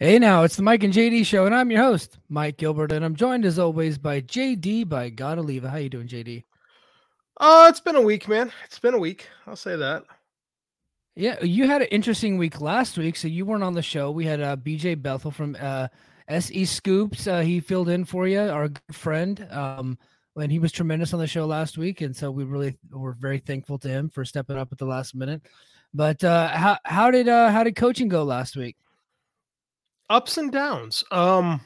Hey now, it's the Mike and JD show, and I'm your host, Mike Gilbert, and I'm joined as always by JD by God Oliva. How you doing, JD? Oh, it's been a week, man. It's been a week. I'll say that. Yeah, you had an interesting week last week, so you weren't on the show. We had uh, BJ Bethel from uh, SE Scoops. Uh, he filled in for you, our good friend. Um, and he was tremendous on the show last week, and so we really were very thankful to him for stepping up at the last minute. But uh, how how did uh, how did coaching go last week? Ups and downs. Um,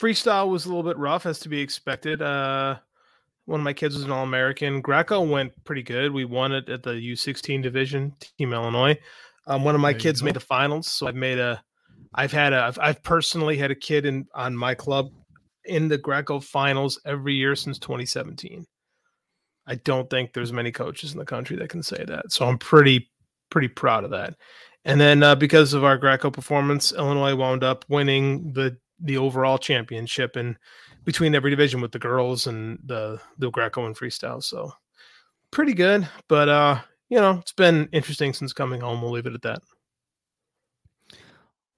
freestyle was a little bit rough, as to be expected. Uh, one of my kids was an All American. Greco went pretty good. We won it at the U16 division, Team Illinois. Um, one of my kids made the finals, so I've made a. I've had a. I've, I've personally had a kid in on my club in the Greco finals every year since 2017. I don't think there's many coaches in the country that can say that. So I'm pretty pretty proud of that. And then uh, because of our Greco performance, Illinois wound up winning the the overall championship and between every division with the girls and the the Greco and freestyle. So pretty good, but uh, you know, it's been interesting since coming home. We'll leave it at that.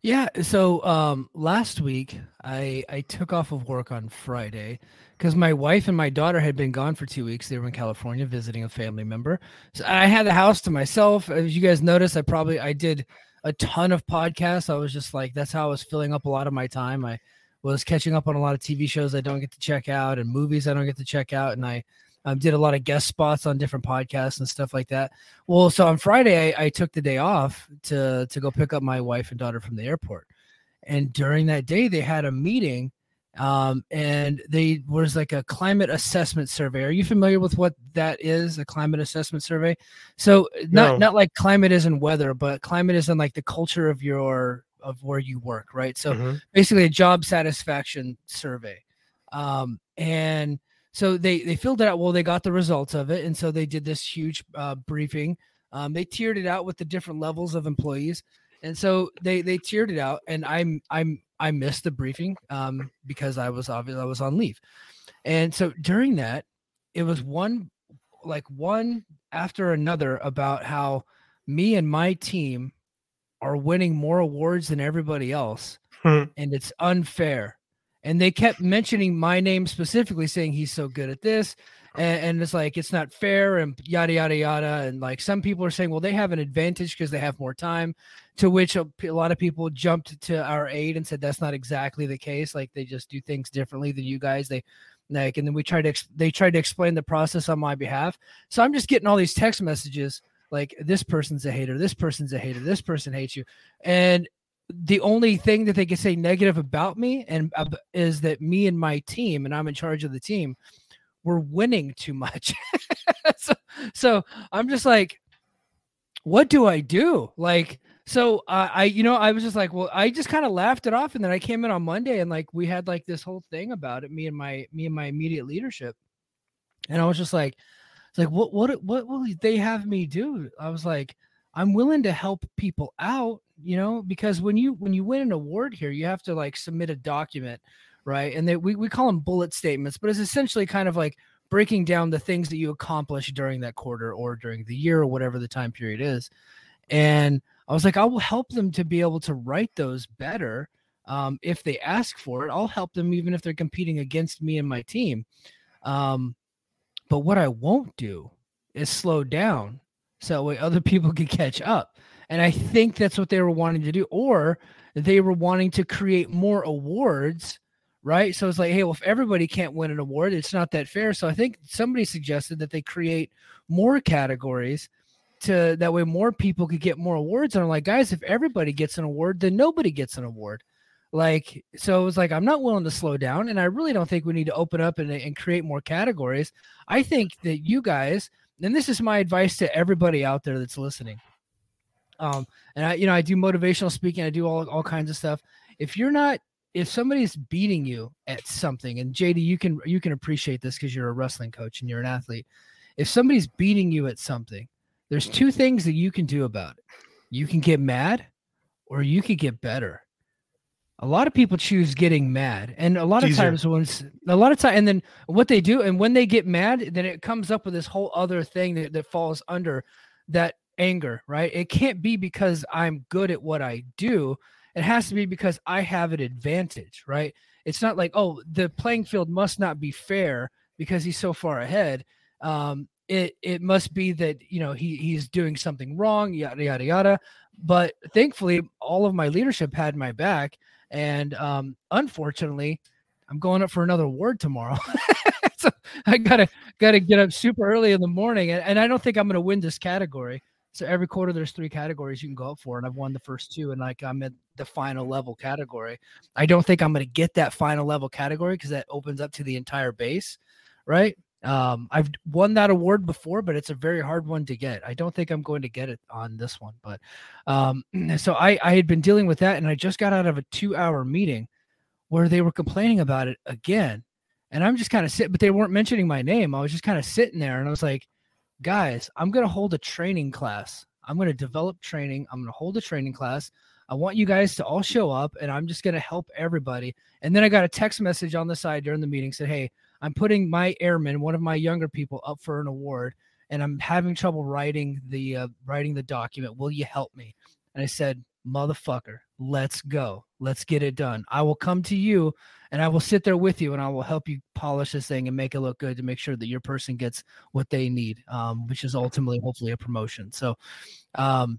Yeah. So um, last week I I took off of work on Friday because my wife and my daughter had been gone for two weeks. They were in California visiting a family member. So I had the house to myself. As you guys noticed, I probably I did a ton of podcasts. I was just like that's how I was filling up a lot of my time. I was catching up on a lot of TV shows I don't get to check out and movies I don't get to check out, and I um, did a lot of guest spots on different podcasts and stuff like that. Well, so on Friday I, I took the day off to to go pick up my wife and daughter from the airport, and during that day they had a meeting, um, and they was like a climate assessment survey. Are you familiar with what that is? A climate assessment survey. So not no. not like climate is in weather, but climate is in like the culture of your of where you work, right? So mm-hmm. basically a job satisfaction survey. Um, and so they they filled it out. Well, they got the results of it, and so they did this huge uh, briefing. Um, they tiered it out with the different levels of employees, and so they they tiered it out. And I'm I'm I missed the briefing um, because I was obviously I was on leave, and so during that, it was one like one after another about how me and my team are winning more awards than everybody else, hmm. and it's unfair and they kept mentioning my name specifically saying he's so good at this. And, and, it's like it's not fair and yada yada yada. And like some people are saying well they have an advantage because they have more time. To which a, a, lot of people jumped to our aid and said that's not exactly the case. Like they just do things differently than you guys. They like and then we tried to they tried to explain the process on my behalf. So i'm just getting all these text messages like this person's a hater. This person's a hater. This person hates you. And the only thing that they can say negative about me and uh, is that me and my team and I'm in charge of the team we're winning too much. so, so I'm just like what do I do? Like so uh, I you know I was just like well I just kind of laughed it off and then I came in on Monday and like we had like this whole thing about it me and my me and my immediate leadership. And I was just like it's like what what what will they have me do? I was like I'm willing to help people out you know because when you when you win an award here you have to like submit a document right? And they, we, we call them bullet statements but it's essentially kind of like breaking down the things that you accomplished during that quarter or during the year or whatever the time period is. And i was like i will help them to be able to write those better um, if they ask for it. I'll help them even if they're competing against me and my team. Um, but what i won't do is slow down so that way other people can catch up And I think that's what they were wanting to do. Or they were wanting to create more awards, right? So it's like, hey, well, if everybody can't win an award, it's not that fair. So I think somebody suggested that they create more categories to that way more people could get more awards. And I'm like, guys, if everybody gets an award, then nobody gets an award. Like, so it was like, I'm not willing to slow down. And I really don't think we need to open up and, and create more categories. I think that you guys, and this is my advice to everybody out there that's listening. Um, and I, you know, I do motivational speaking, I do all, all kinds of stuff. If you're not, if somebody's beating you at something, and JD, you can you can appreciate this because you're a wrestling coach and you're an athlete. If somebody's beating you at something, there's two things that you can do about it. You can get mad or you can get better. A lot of people choose getting mad. And a lot of times when a lot of time and then what they do and when they get mad, then it comes up with this whole other thing that, that falls under that anger, right? It can't be because I'm good at what I do. It has to be because I have an advantage, right? It's not like, oh, the playing field must not be fair because he's so far ahead. Um, it it must be that you know he he's doing something wrong yada yada yada but thankfully all of my leadership had my back and um unfortunately i'm going up for another award tomorrow so i gotta gotta get up super early in the morning and, and i don't think i'm gonna win this category so every quarter there's three categories you can go up for and i've won the first two and like i'm at the final level category i don't think i'm gonna get that final level category because that opens up to the entire base right um, I've won that award before, but it's a very hard one to get. I don't think I'm going to get it on this one. But um, so I, I had been dealing with that, and I just got out of a two hour meeting where they were complaining about it again. And I'm just kind of sitting, but they weren't mentioning my name. I was just kind of sitting there, and I was like, guys, I'm going to hold a training class. I'm going to develop training. I'm going to hold a training class. I want you guys to all show up, and I'm just going to help everybody. And then I got a text message on the side during the meeting said, hey, I'm putting my airman, one of my younger people, up for an award, and I'm having trouble writing the uh, writing the document. Will you help me? And I said, motherfucker, let's go. Let's get it done. I will come to you and I will sit there with you and I will help you polish this thing and make it look good to make sure that your person gets what they need, um, which is ultimately, hopefully, a promotion. So, um,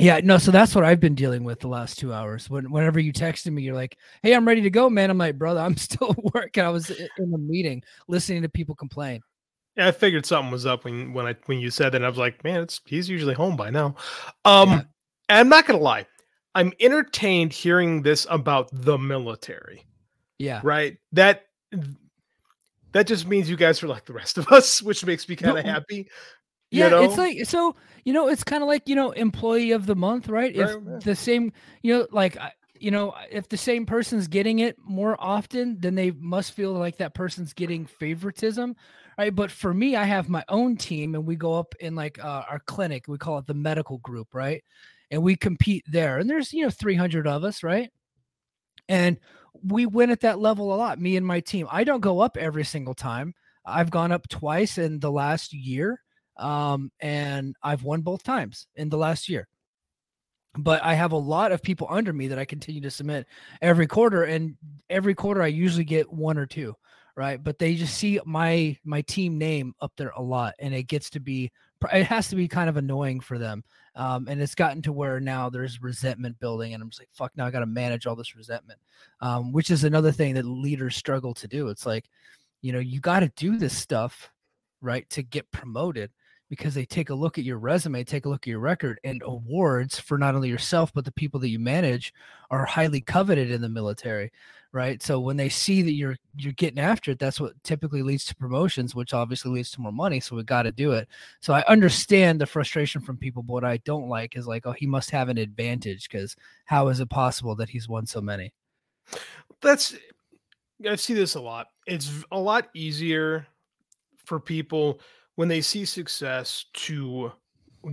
yeah, no, so that's what I've been dealing with the last two hours. When whenever you texted me, you're like, "Hey, I'm ready to go, man." I'm like, "Brother, I'm still working. I was in a meeting listening to people complain." Yeah, I figured something was up when when I when you said that. I was like, "Man, it's he's usually home by now." Um, yeah. I'm not gonna lie, I'm entertained hearing this about the military. Yeah, right. That that just means you guys are like the rest of us, which makes me kind of no, happy. Yeah, know? it's like so. You know, it's kind of like you know, employee of the month, right? If right, the same, you know, like you know, if the same person's getting it more often, then they must feel like that person's getting favoritism, right? But for me, I have my own team, and we go up in like uh, our clinic. We call it the medical group, right? And we compete there, and there's you know 300 of us, right? And we win at that level a lot. Me and my team. I don't go up every single time. I've gone up twice in the last year um, and I've won both times in the last year. But I have a lot of people under me that I continue to submit every quarter, and every quarter I usually get one or two, right? But they just see my my team name up there a lot, and it gets to be it has to be kind of annoying for them. Um, and it's gotten to where now there's resentment building, and I'm just like, fuck, now I got to manage all this resentment, um, which is another thing that leaders struggle to do. It's like, you know, you got to do this stuff, right, to get promoted because they take a look at your resume, take a look at your record, and awards for not only yourself but the people that you manage are highly coveted in the military, right? So when they see that you're you're getting after it, that's what typically leads to promotions, which obviously leads to more money. So we got to do it. So I understand the frustration from people, but what I don't like is like, oh, he must have an advantage because how is it possible that he's won so many? That's I see this a lot. It's a lot easier for people when they see success to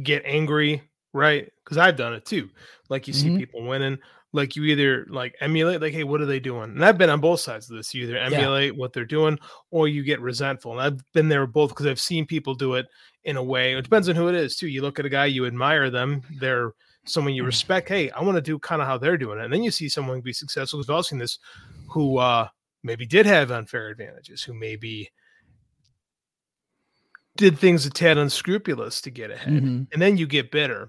get angry, right? Because I've done it too. Like you mm-hmm. see people winning, like you either like emulate, like, hey, what are they doing? And I've been on both sides of this. You either emulate yeah. what they're doing or you get resentful. And I've been there both because I've seen people do it in a way. It depends on who it is too. You look at a guy, you admire them, they're someone you mm. respect. Hey, I want to do kind of how they're doing it. And then you see someone be successful. We've all seen this who uh maybe did have unfair advantages, who maybe did things a tad unscrupulous to get ahead, mm-hmm. and then you get bitter.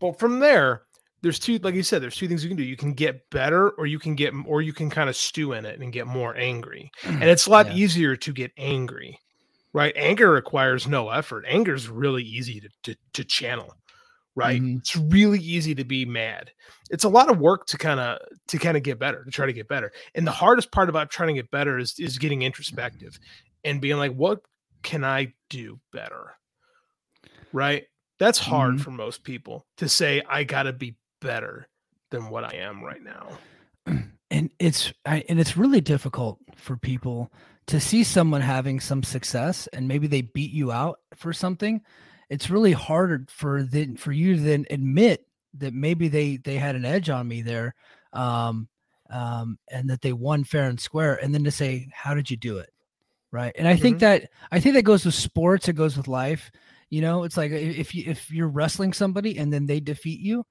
But from there, there's two, like you said, there's two things you can do. You can get better, or you can get, or you can kind of stew in it and get more angry. And it's a lot Yeah. easier to get angry, right? Anger requires no effort. Anger is really easy to to, to channel, right? Mhm. It's really easy to be mad. It's a lot of work to kind of to kind of get better, to try to get better. And the hardest part about trying to get better is is getting introspective and being like, what can I do better? Right? That's hard Mhm. for most people to say, I got to be better than what I am right now. and it's I, and it's really difficult for people to see someone having some success and maybe they beat you out for something it's really harder for then for you to then admit that maybe they they had an edge on me there um um and that they won fair and square and then to say how did you do it right and i think Mhm. that i think that goes with sports it goes with life you know it's like if you if you're wrestling somebody and then they defeat you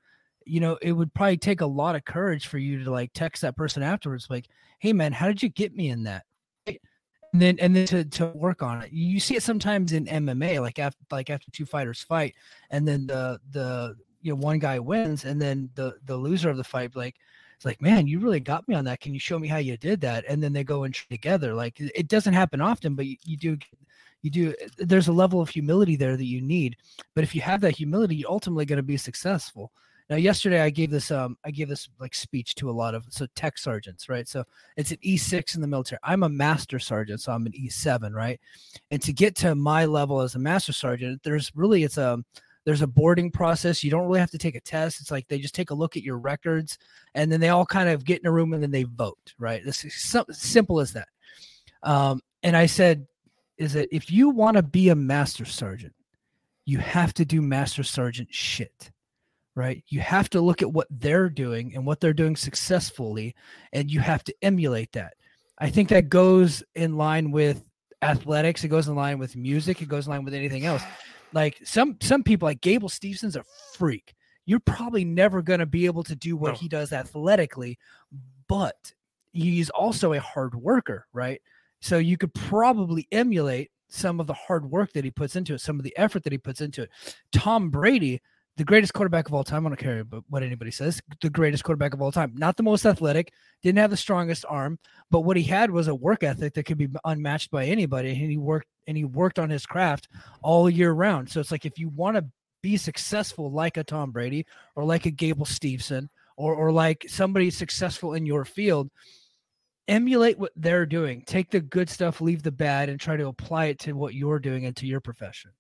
you know, it would probably take a lot of courage for you to like text that person afterwards, like, "Hey, man, how did you get me in that?" And then and then to to work on it. You see it sometimes in MMA, like after like after two fighters fight, and then the the you know one guy wins, and then the the loser of the fight like. It's like, man, you really got me on that. Can you show me how you did that? And then they go and together. Like it doesn't happen often, but you, you do, you do. There's a level of humility there that you need. But if you have that humility, you're ultimately going to be successful. Now, yesterday I gave this um I gave this like speech to a lot of so tech sergeants, right? So it's an E6 in the military. I'm a master sergeant, so I'm an E7, right? And to get to my level as a master sergeant, there's really it's a there's a boarding process. You don't really have to take a test. It's like they just take a look at your records and then they all kind of get in a room and then they vote, right? This is so, simple as that. Um, and I said, is that if you want to be a master sergeant, you have to do master sergeant shit right? You have to look at what they're doing and what they're doing successfully, and you have to emulate that. I think that goes in line with athletics. It goes in line with music. It goes in line with anything else. Like some some people, like Gable Steveson's a freak. You're probably never going to be able to do what No. he does athletically, but he's also a hard worker, right? So you could probably emulate some of the hard work that he puts into it, some of the effort that he puts into it. Tom Brady, the greatest quarterback of all time. I don't care but what anybody says. The greatest quarterback of all time. Not the most athletic, didn't have the strongest arm, but what he had was a work ethic that could be unmatched by anybody. And he worked and he worked on his craft all year round. So it's like if you want to be successful like a Tom Brady or like a Gable Steveson or or like somebody successful in your field, emulate what they're doing. Take the good stuff, leave the bad, and try to apply it to what you're doing and to your profession.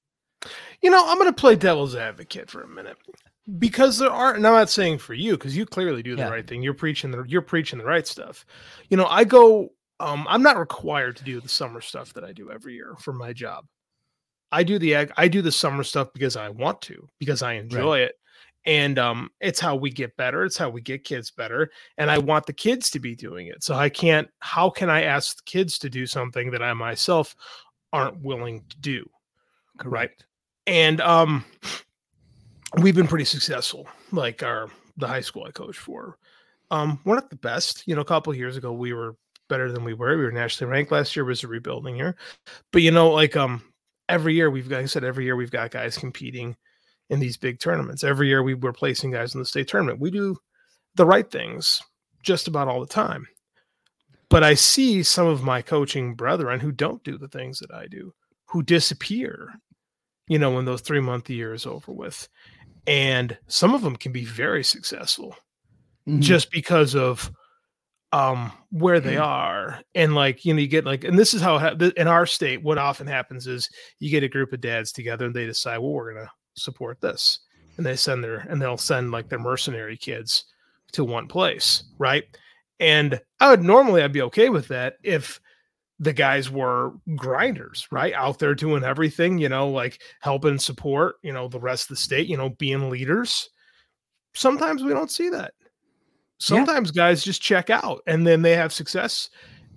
You know, I'm going to play devil's advocate for a minute because there are. And I'm not saying for you because you clearly do the Yeah. right thing. You're preaching the you're preaching the right stuff. You know, I go. Um, I'm not required to do the summer stuff that I do every year for my job. I do the I do the summer stuff because I want to because I enjoy it, and um, it's how we get better. It's how we get kids better, and I want the kids to be doing it. So I can't. How can I ask the kids to do something that I myself aren't willing to do? Correct. And um we've been pretty successful like our the high school i coached for. Um we're not the best. You know a couple years ago we were better than we were. We were nationally ranked. Last year was a rebuilding year. But you know like um every year we've got like i said every year we've got guys competing in these big tournaments. Every year we were placing guys in the state tournament. We do the right things just about all the time. But i see some of my coaching brethren who don't do the things that i do who disappear you know, when those three month year is over with. And some of them can be very successful Mhm. just because of um where they are and like you know you get like and this is how in our state what often happens is you get a group of dads together and they decide well we're going to support this and they send their and they'll send like their mercenary kids to one place right and i would normally i'd be okay with that if the guys were grinders, right? Out there doing everything, you know, like helping support, you know, the rest of the state, you know, being leaders. Sometimes we don't see that. Sometimes guys just check out and then they have success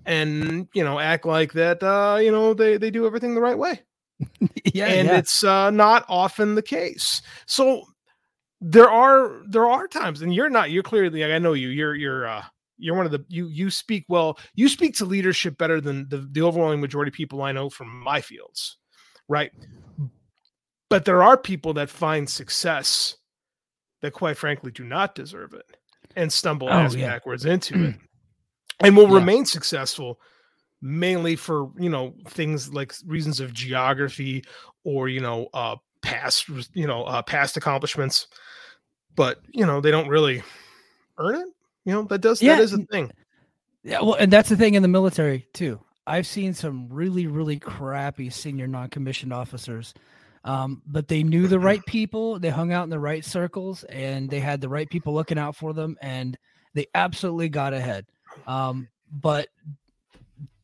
and, you know, act like that, uh, you know, they, they do everything the right way. yeah, and yeah. it's uh, not often the case. So there are there are times, and you're not. You're clearly. I know you. You're you're uh, you're one of the you you speak well. You speak to leadership better than the the overwhelming majority of people I know from my fields, right? But there are people that find success that quite frankly do not deserve it and stumble Oh, yeah. backwards into it and will Yeah. remain successful mainly for you know things like reasons of geography or you know uh past you know uh past accomplishments but you know they don't really earn it you know that does Yeah, that is a thing Yeah, well, and that's the thing in the military too. I've seen some really, really crappy senior non-commissioned officers, um, but they knew the right people. They hung out in the right circles, and they had the right people looking out for them, and they absolutely got ahead. Um, but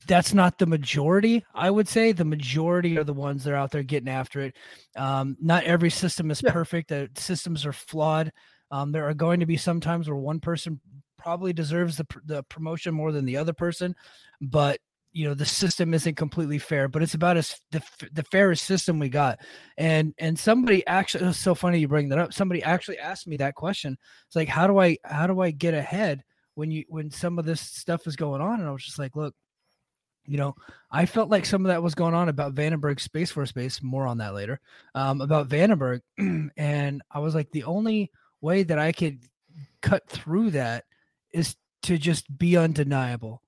that's not the majority. I would say the majority are the ones that are out there getting after it. Um, not every system is Yeah. perfect. The systems are flawed. Um, there are going to be some times where one person probably deserves the, the promotion more than the other person, but you know the system isn't completely fair. But it's about as the, the fairest system we got. And and somebody actually, it's so funny you bring that up. Somebody actually asked me that question. It's like, how do I how do I get ahead when you when some of this stuff is going on? And I was just like, look, you know, I felt like some of that was going on about Vandenberg Space Force Base. More on that later. Um, about Vandenberg, and I was like, the only way that I could cut through that is to just be undeniable,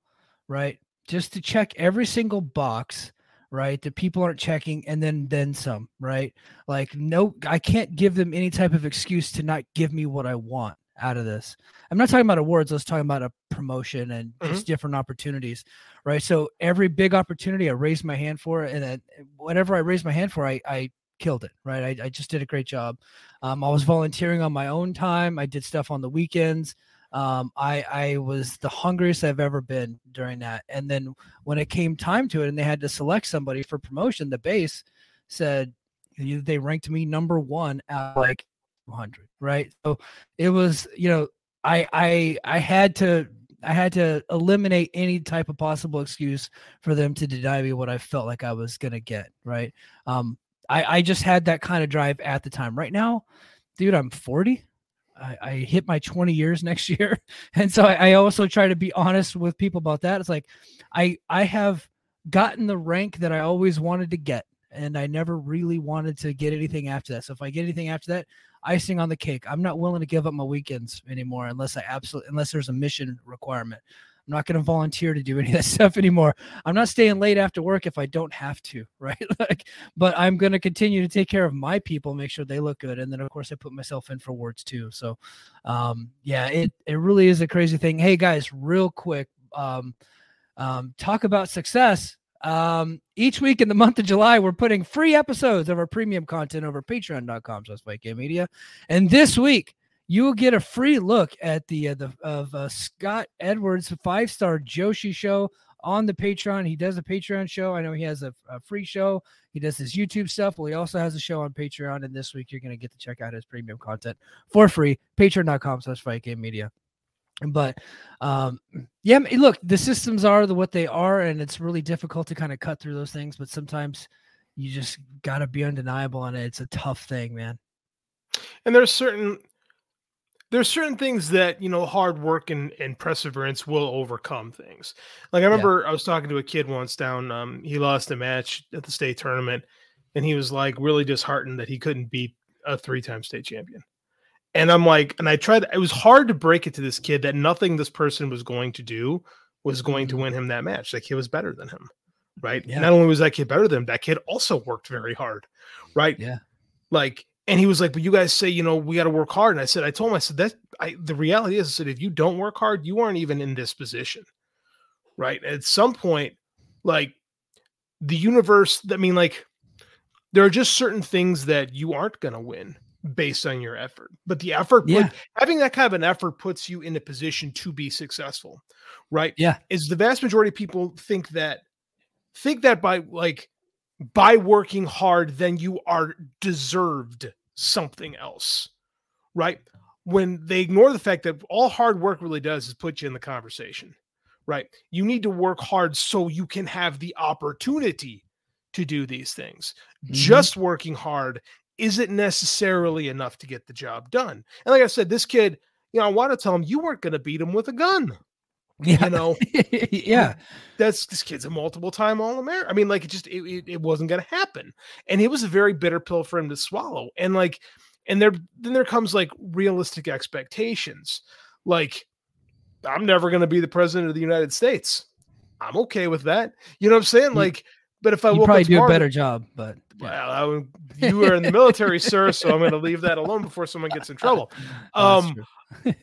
right? Just to check every single box, right? That people aren't checking, and then then some, right? Like, no, I can't give them any type of excuse to not give me what I want out of this. I'm not talking about awards. I was talking about a promotion and just different opportunities, right? So every big opportunity, I raised my hand for, and then whatever I raised my hand for, I I killed it, right? I, I just did a great job. Um, I was volunteering on my own time. I did stuff on the weekends. Um, I I was the hungriest I've ever been during that. And then when it came time to it, and they had to select somebody for promotion, the base said they ranked me number one of like 100, right? So it was you know I I I had to I had to eliminate any type of possible excuse for them to deny me what I felt like I was gonna get, right? Um, I I just had that kind of drive at the time. Right now, dude, I'm 40. I, I hit my 20 years next year, and so I, I also try to be honest with people about that. It's like I I have gotten the rank that I always wanted to get, and I never really wanted to get anything after that. So if I get anything after that, icing on the cake. I'm not willing to give up my weekends anymore unless I absolutely unless there's a mission requirement. I'm not going to volunteer to do any of that stuff anymore. I'm not staying late after work if I don't have to, right? like, but I'm going to continue to take care of my people, make sure they look good, and then of course I put myself in for awards too. So, um, yeah, it it really is a crazy thing. Hey guys, real quick, um, um, talk about success. Um, each week in the month of July, we're putting free episodes of our premium content over patreon.com slash Media. And this week, you will get a free look at the uh, the of uh, Scott Edwards five star Joshi show on the Patreon. He does a Patreon show. I know he has a, a free show. He does his YouTube stuff. Well, he also has a show on Patreon. And this week, you're going to get to check out his premium content for free. Patreon.com slash Fight Game Media. But um, yeah, look, the systems are the what they are, and it's really difficult to kind of cut through those things. But sometimes you just got to be undeniable on it. It's a tough thing, man. and there's certain there's certain things that you know hard work and, and perseverance will overcome things like i remember i was talking to a kid once down um, he lost a match at the state tournament and he was like really disheartened that he couldn't beat a three-time state champion and i'm like and i tried it was hard to break it to this kid that nothing this person was going to do was going to Mhm. win him that match that kid was better than him right Yeah. not only was that kid better than him that kid also worked very hard right Yeah. like and he was like but you guys say you know we got to work hard. And i said i told him i said that i the reality is that if you don't work hard you aren't even in this position. Right? At some point like the universe i mean like there are just certain things that you aren't going to win based on your effort. But the effort Yeah. like, having that kind of an effort puts you in a position to be successful right? Yeah. is the vast majority of people think that think that by like by working hard then you are deserved something else right? When they ignore the fact that all hard work really does is put you in the conversation right? You need to work hard so you can have the opportunity to do these things. Mhm. just working hard isn't necessarily enough to get the job done. And like i said this kid you know i want to tell him you weren't going to beat him with a gun Yeah. you know yeah. that's this kid's a multiple time all american i mean like it just it, it, it wasn't going to happen and it was a very bitter pill for him to swallow and like And there then there comes like realistic expectations. Like I'm never going to be the president of the United States. I'm okay with that. You know what I'm saying? Like, but if I You probably up do a better job, but yeah. well, I would- you are in the military, sir, so I'm going to leave that alone before someone gets in trouble. Um.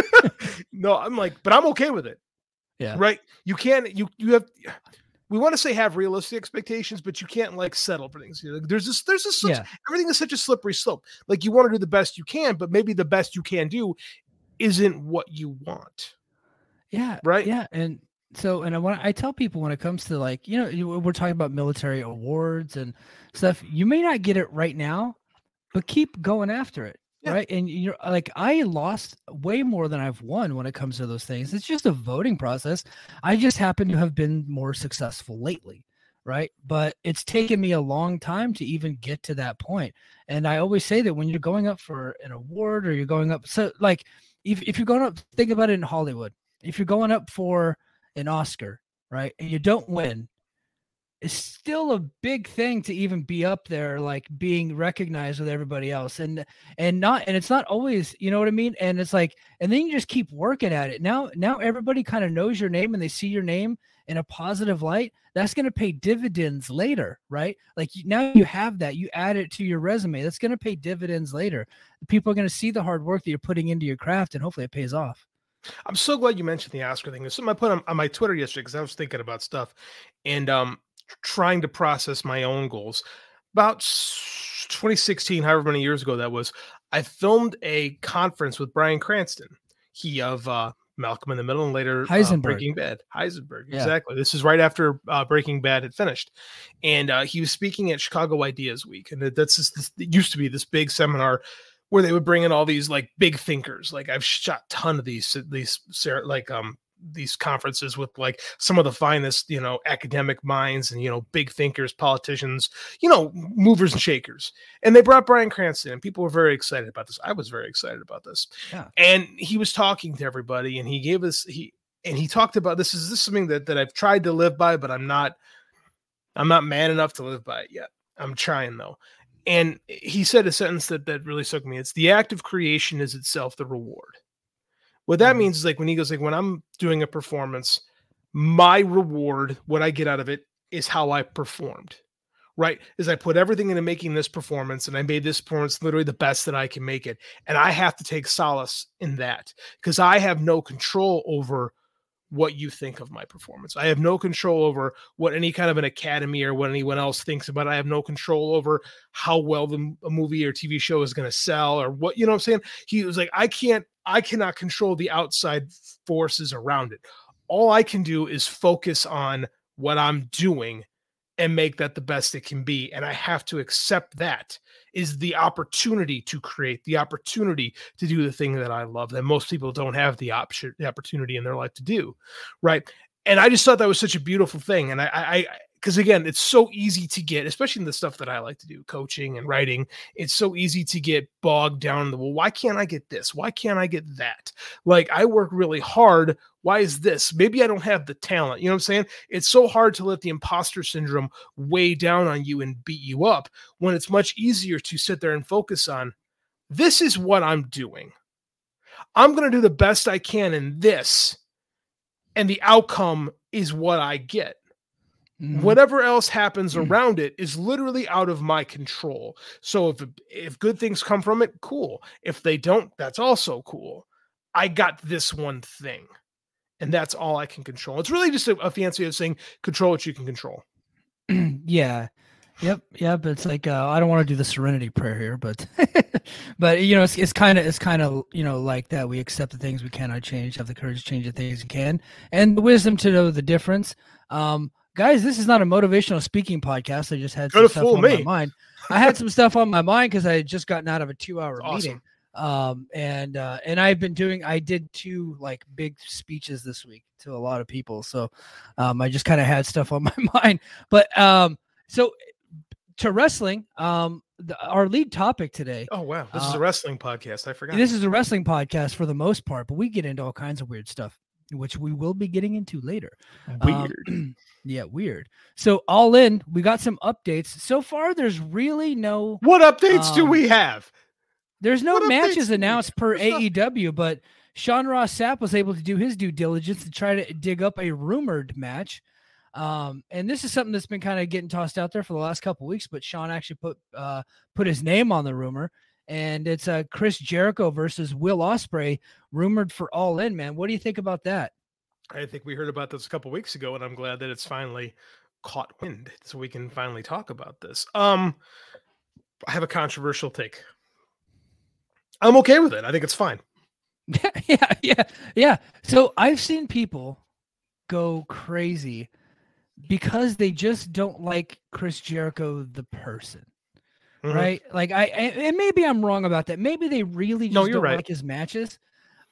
no, I'm like, but I'm okay with it. Yeah. Right. You can't, you, you have, we want to say have realistic expectations, but you can't like settle for things. You know, There's this, there's this, yeah. everything is such a slippery slope. Like you want to do the best you can, but maybe the best you can do isn't what you want. Yeah. Right? Yeah. And so, and I want I tell people when it comes to like, you know, we're talking about military awards and stuff. You may not get it right now, but keep going after it. Yeah. Right. And you're like, I lost way more than I've won when it comes to those things. It's just a voting process. I just happen to have been more successful lately. Right. But it's taken me a long time to even get to that point. And I always say that when you're going up for an award or you're going up, so like if, if you're going up, think about it in Hollywood. If you're going up for an Oscar, right, and you don't win, it's still a big thing to even be up there, like being recognized with everybody else, and and not, and it's not always, you know what I mean. And it's like, and then you just keep working at it. Now, now everybody kind of knows your name and they see your name in a positive light. That's going to pay dividends later, right? Like now you have that, you add it to your resume. That's going to pay dividends later. People are going to see the hard work that you're putting into your craft, and hopefully it pays off. I'm so glad you mentioned the Oscar thing. Something I put on, on my Twitter yesterday because I was thinking about stuff and um trying to process my own goals. About 2016, however many years ago that was, I filmed a conference with Bryan Cranston. He of uh Malcolm in the Middle and later uh, Heisenberg. Breaking Bad. Heisenberg, Yeah. exactly. This is right after uh, Breaking Bad had finished, and uh, he was speaking at Chicago Ideas Week, and that's just, this, it used to be this big seminar where they would bring in all these like big thinkers. Like I've shot ton of these these like um these conferences with like some of the finest you know academic minds and you know big thinkers, politicians, you know movers and shakers. And they brought Bryan Cranston, and people were very excited about this. I was very excited about this. Yeah. And he was talking to everybody, and he gave us he and he talked about this is this something that that I've tried to live by, but I'm not I'm not man enough to live by it yet. I'm trying though and he said a sentence that that really struck me it's the act of creation is itself the reward what that Mhm. means is like when he goes like when i'm doing a performance my reward what i get out of it is how i performed right is i put everything into making this performance and i made this performance literally the best that i can make it and i have to take solace in that because i have no control over what you think of my performance. I have no control over what any kind of an academy or what anyone else thinks about. I have no control over how well the a movie or TV show is going to sell or what you know what I'm saying. He was like, I can't, I cannot control the outside forces around it. All I can do is focus on what I'm doing and make that the best it can be. And I have to accept that is the opportunity to create, the opportunity to do the thing that I love that most people don't have the option, the opportunity in their life to do. Right. And I just thought that was such a beautiful thing. And I, I, because again, it's so easy to get, especially in the stuff that I like to do, coaching and writing. It's so easy to get bogged down in the well, why can't I get this? Why can't I get that? Like I work really hard. Why is this? Maybe I don't have the talent. You know what I'm saying? It's so hard to let the imposter syndrome weigh down on you and beat you up when it's much easier to sit there and focus on this is what I'm doing. I'm going to do the best I can in this, and the outcome is what I get. Mhm. Whatever else happens Mm. around it is literally out of my control. So if if good things come from it, cool. If they don't, that's also cool. I got this one thing, and that's all I can control. It's really just a, a fancy way of saying control what you can control. yeah yep yep it's like uh, i don't want to do the serenity prayer here but but you know it's, it's kind of it's kind of you know like that we accept the things we cannot change have the courage to change the things we can and the wisdom to know the difference um guys this is not a motivational speaking podcast. I just had some Coulda stuff on me. my mind. I had some stuff on my mind because i had just gotten out of a two hour That's meeting. Um and uh and i've been doing i did two like big speeches this week to a lot of people. So um i just kind of had stuff on my mind. But um so to wrestling um the, our lead topic today Oh wow, this is Uh, a wrestling podcast. I forgot. this is a wrestling podcast for the most part but we get into all kinds of weird stuff which we will be getting into later Um, weird. yeah weird so all in we got some updates so far there's really no what updates do um, we have? There's no What matches announced per What's up? AEW, but Sean Ross Sapp was able to do his due diligence to try to dig up a rumored match. Um, and this is something that's been kind of getting tossed out there for the last couple weeks, but Sean actually put uh, put his name on the rumor, and it's uh, Chris Jericho versus Will Ospreay, rumored for All In. Man, what do you think about that? I think we heard about this a couple weeks ago, and I'm glad that it's finally caught wind, so we can finally talk about this. Um, I have a controversial take. I'm okay with it. I think it's fine. yeah, yeah, yeah. So I've seen people go crazy because they just don't like Chris Jericho the person. Mhm. Right? Like I and and maybe I'm wrong about that. Maybe they really just No, you're don't right. like his matches.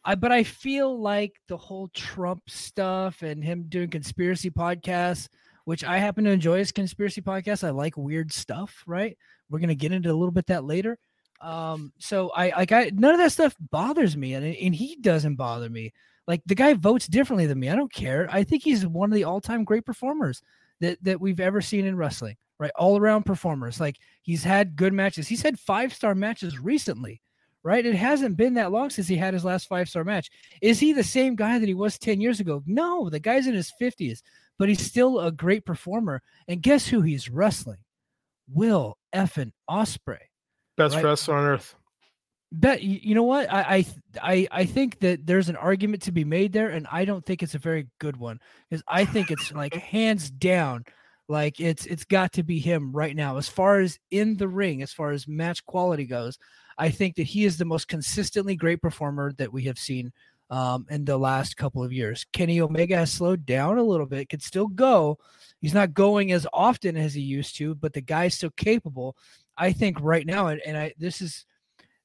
I but I feel like the whole Trump stuff and him doing conspiracy podcasts, which I happen to enjoy his conspiracy podcasts. I like weird stuff, right? We're gonna get into a little bit that later. Um, so I like I none of that stuff bothers me, and and he doesn't bother me. Like the guy votes differently than me. I don't care. I think he's one of the all-time great performers that that we've ever seen in wrestling. Right, all around performers. Like he's had good matches. He's had five-star matches recently. Right, it hasn't been that long since he had his last five-star match. Is he the same guy that he was ten years ago? No, the guy's in his fifties, but he's still a great performer. And guess who he's wrestling? Will effing Ospreay Best Right. wrestler on earth. bet you, know what I, I i i think that there's an argument to be made there and i don't think it's a very good one because i think it's like hands down like it's it's got to be him right now. As far as in the ring as far as match quality goes i think that he is the most consistently great performer that we have seen um, in the last couple of years. Kenny omega has slowed down a little bit could still go. He's not going as often as he used to but the guy's still capable. I think right now and, and i this is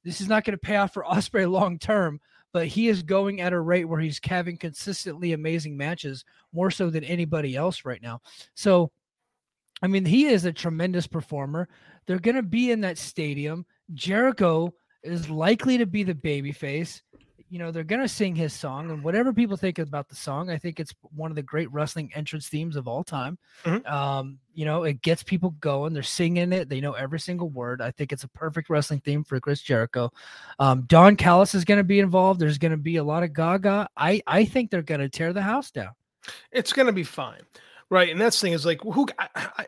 this is not going to pay off for Ospreay long term, but he is going at a rate where he's having consistently amazing matches, more so than anybody else right now. So, I mean, he is a tremendous performer. They're going to be in that stadium. Jericho is likely to be the babyface. You know, they're going to sing his song, and whatever people think about the song, I think it's one of the great wrestling entrance themes of all time. Mhm. Um, you know, it gets people going. They're singing it. They know every single word. I think it's a perfect wrestling theme for Chris Jericho. Um, Don Callis is going to be involved. There's going to be a lot of Gaga. I I think they're going to tear the house down. It's going to be fine, right? And that's the thing is like who I, I,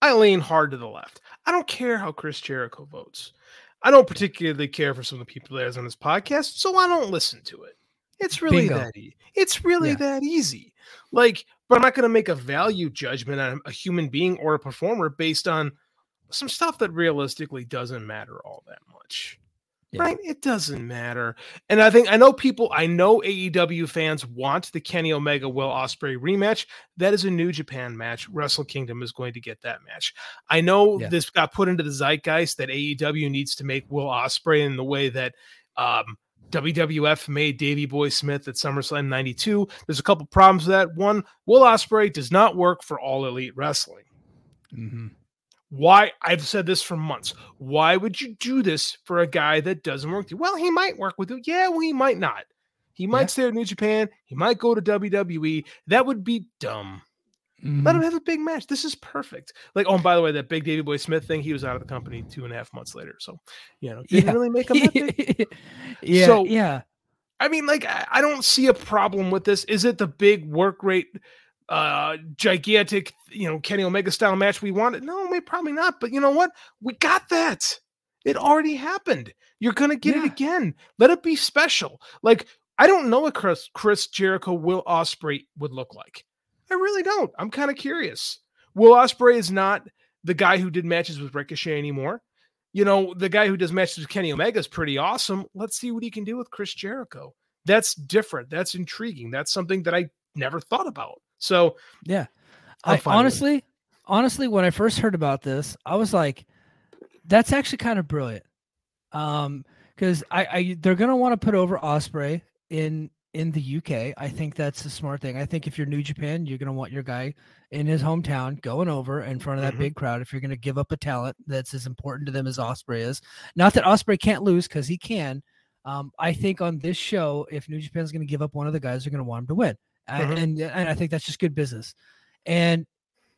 I lean hard to the left. I don't care how Chris Jericho votes. I don't particularly care for some of the people that has on this podcast, so I don't listen to it. It's really Bingo. that easy. It's really Yeah. that easy. Like, but I'm not going to make a value judgment on a human being or a performer based on some stuff that realistically doesn't matter all that much. Yeah. Right? It doesn't matter. And I think I know people, I know AEW fans want the Kenny Omega Will Ospreay rematch. That is a New Japan match. Wrestle Kingdom is going to get that match. I know Yeah. this got put into the zeitgeist that AEW needs to make Will Ospreay in the way that um, WWF made Davey Boy Smith at SummerSlam 92. There's a couple problems with that. One, Will Ospreay does not work for all elite wrestling. Why? I've said this for months. Why would you do this for a guy that doesn't work with you? Well, he might work with you. Yeah, well, he might not. He might Yeah. stay at New Japan. He might go to WWE. That would be dumb. Mhm. Let him have a big match. This is perfect. Like, oh, and by the way, that big Davey Boy Smith thing, he was out of the company two and a half months later. So, you know, didn't Yeah. really make him that big. yeah, So- yeah. I mean, like, I don't see a problem with this. Is it the big work rate, uh, gigantic, you know, Kenny Omega style match we wanted? No, maybe probably not. But you know what? We got that. It already happened. You're gonna get Yeah. it again. Let it be special. Like, I don't know what Chris Chris Jericho Will Ospreay would look like. I really don't. I'm kind of curious. Will Ospreay is not the guy who did matches with Ricochet anymore. You know, the guy who does matches with Kenny Omega is pretty awesome. Let's see what he can do with Chris Jericho. That's different. That's intriguing. That's something that I never thought about. So Yeah. I fine with it. honestly, honestly, when I first heard about this, I was like, that's actually kind of brilliant. Um, because I, I they're gonna want to put over Ospreay in in the UK. I think that's a smart thing. I think if you're New Japan, you're gonna want your guy in his hometown going over in front of that Mhm. big crowd. If you're gonna give up a talent that's as important to them as Ospreay is, not that Ospreay can't lose because he can. Um, I think on this show, if New Japan's gonna give up one of the guys, they're gonna want him to win, Mhm. and and I think that's just good business. And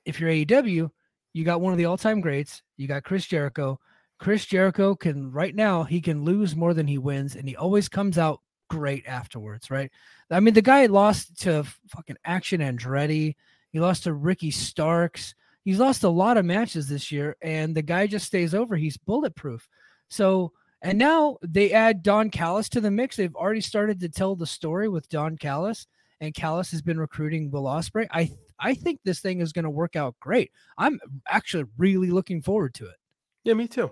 if you're AEW, you got one of the all-time greats. You got Chris Jericho. Chris Jericho can right now he can lose more than he wins, and he always comes out great afterwards, right? I mean, the guy lost to fucking Action Andretti. He lost to Ricky Starks. He's lost a lot of matches this year, and the guy just stays over. He's bulletproof. So, and now they add Don Callis to the mix. They've already started to tell the story with Don Callis, and Callis has been recruiting Will Ospreay. I I think this thing is going to work out great. I'm actually really looking forward to it. Yeah, me too.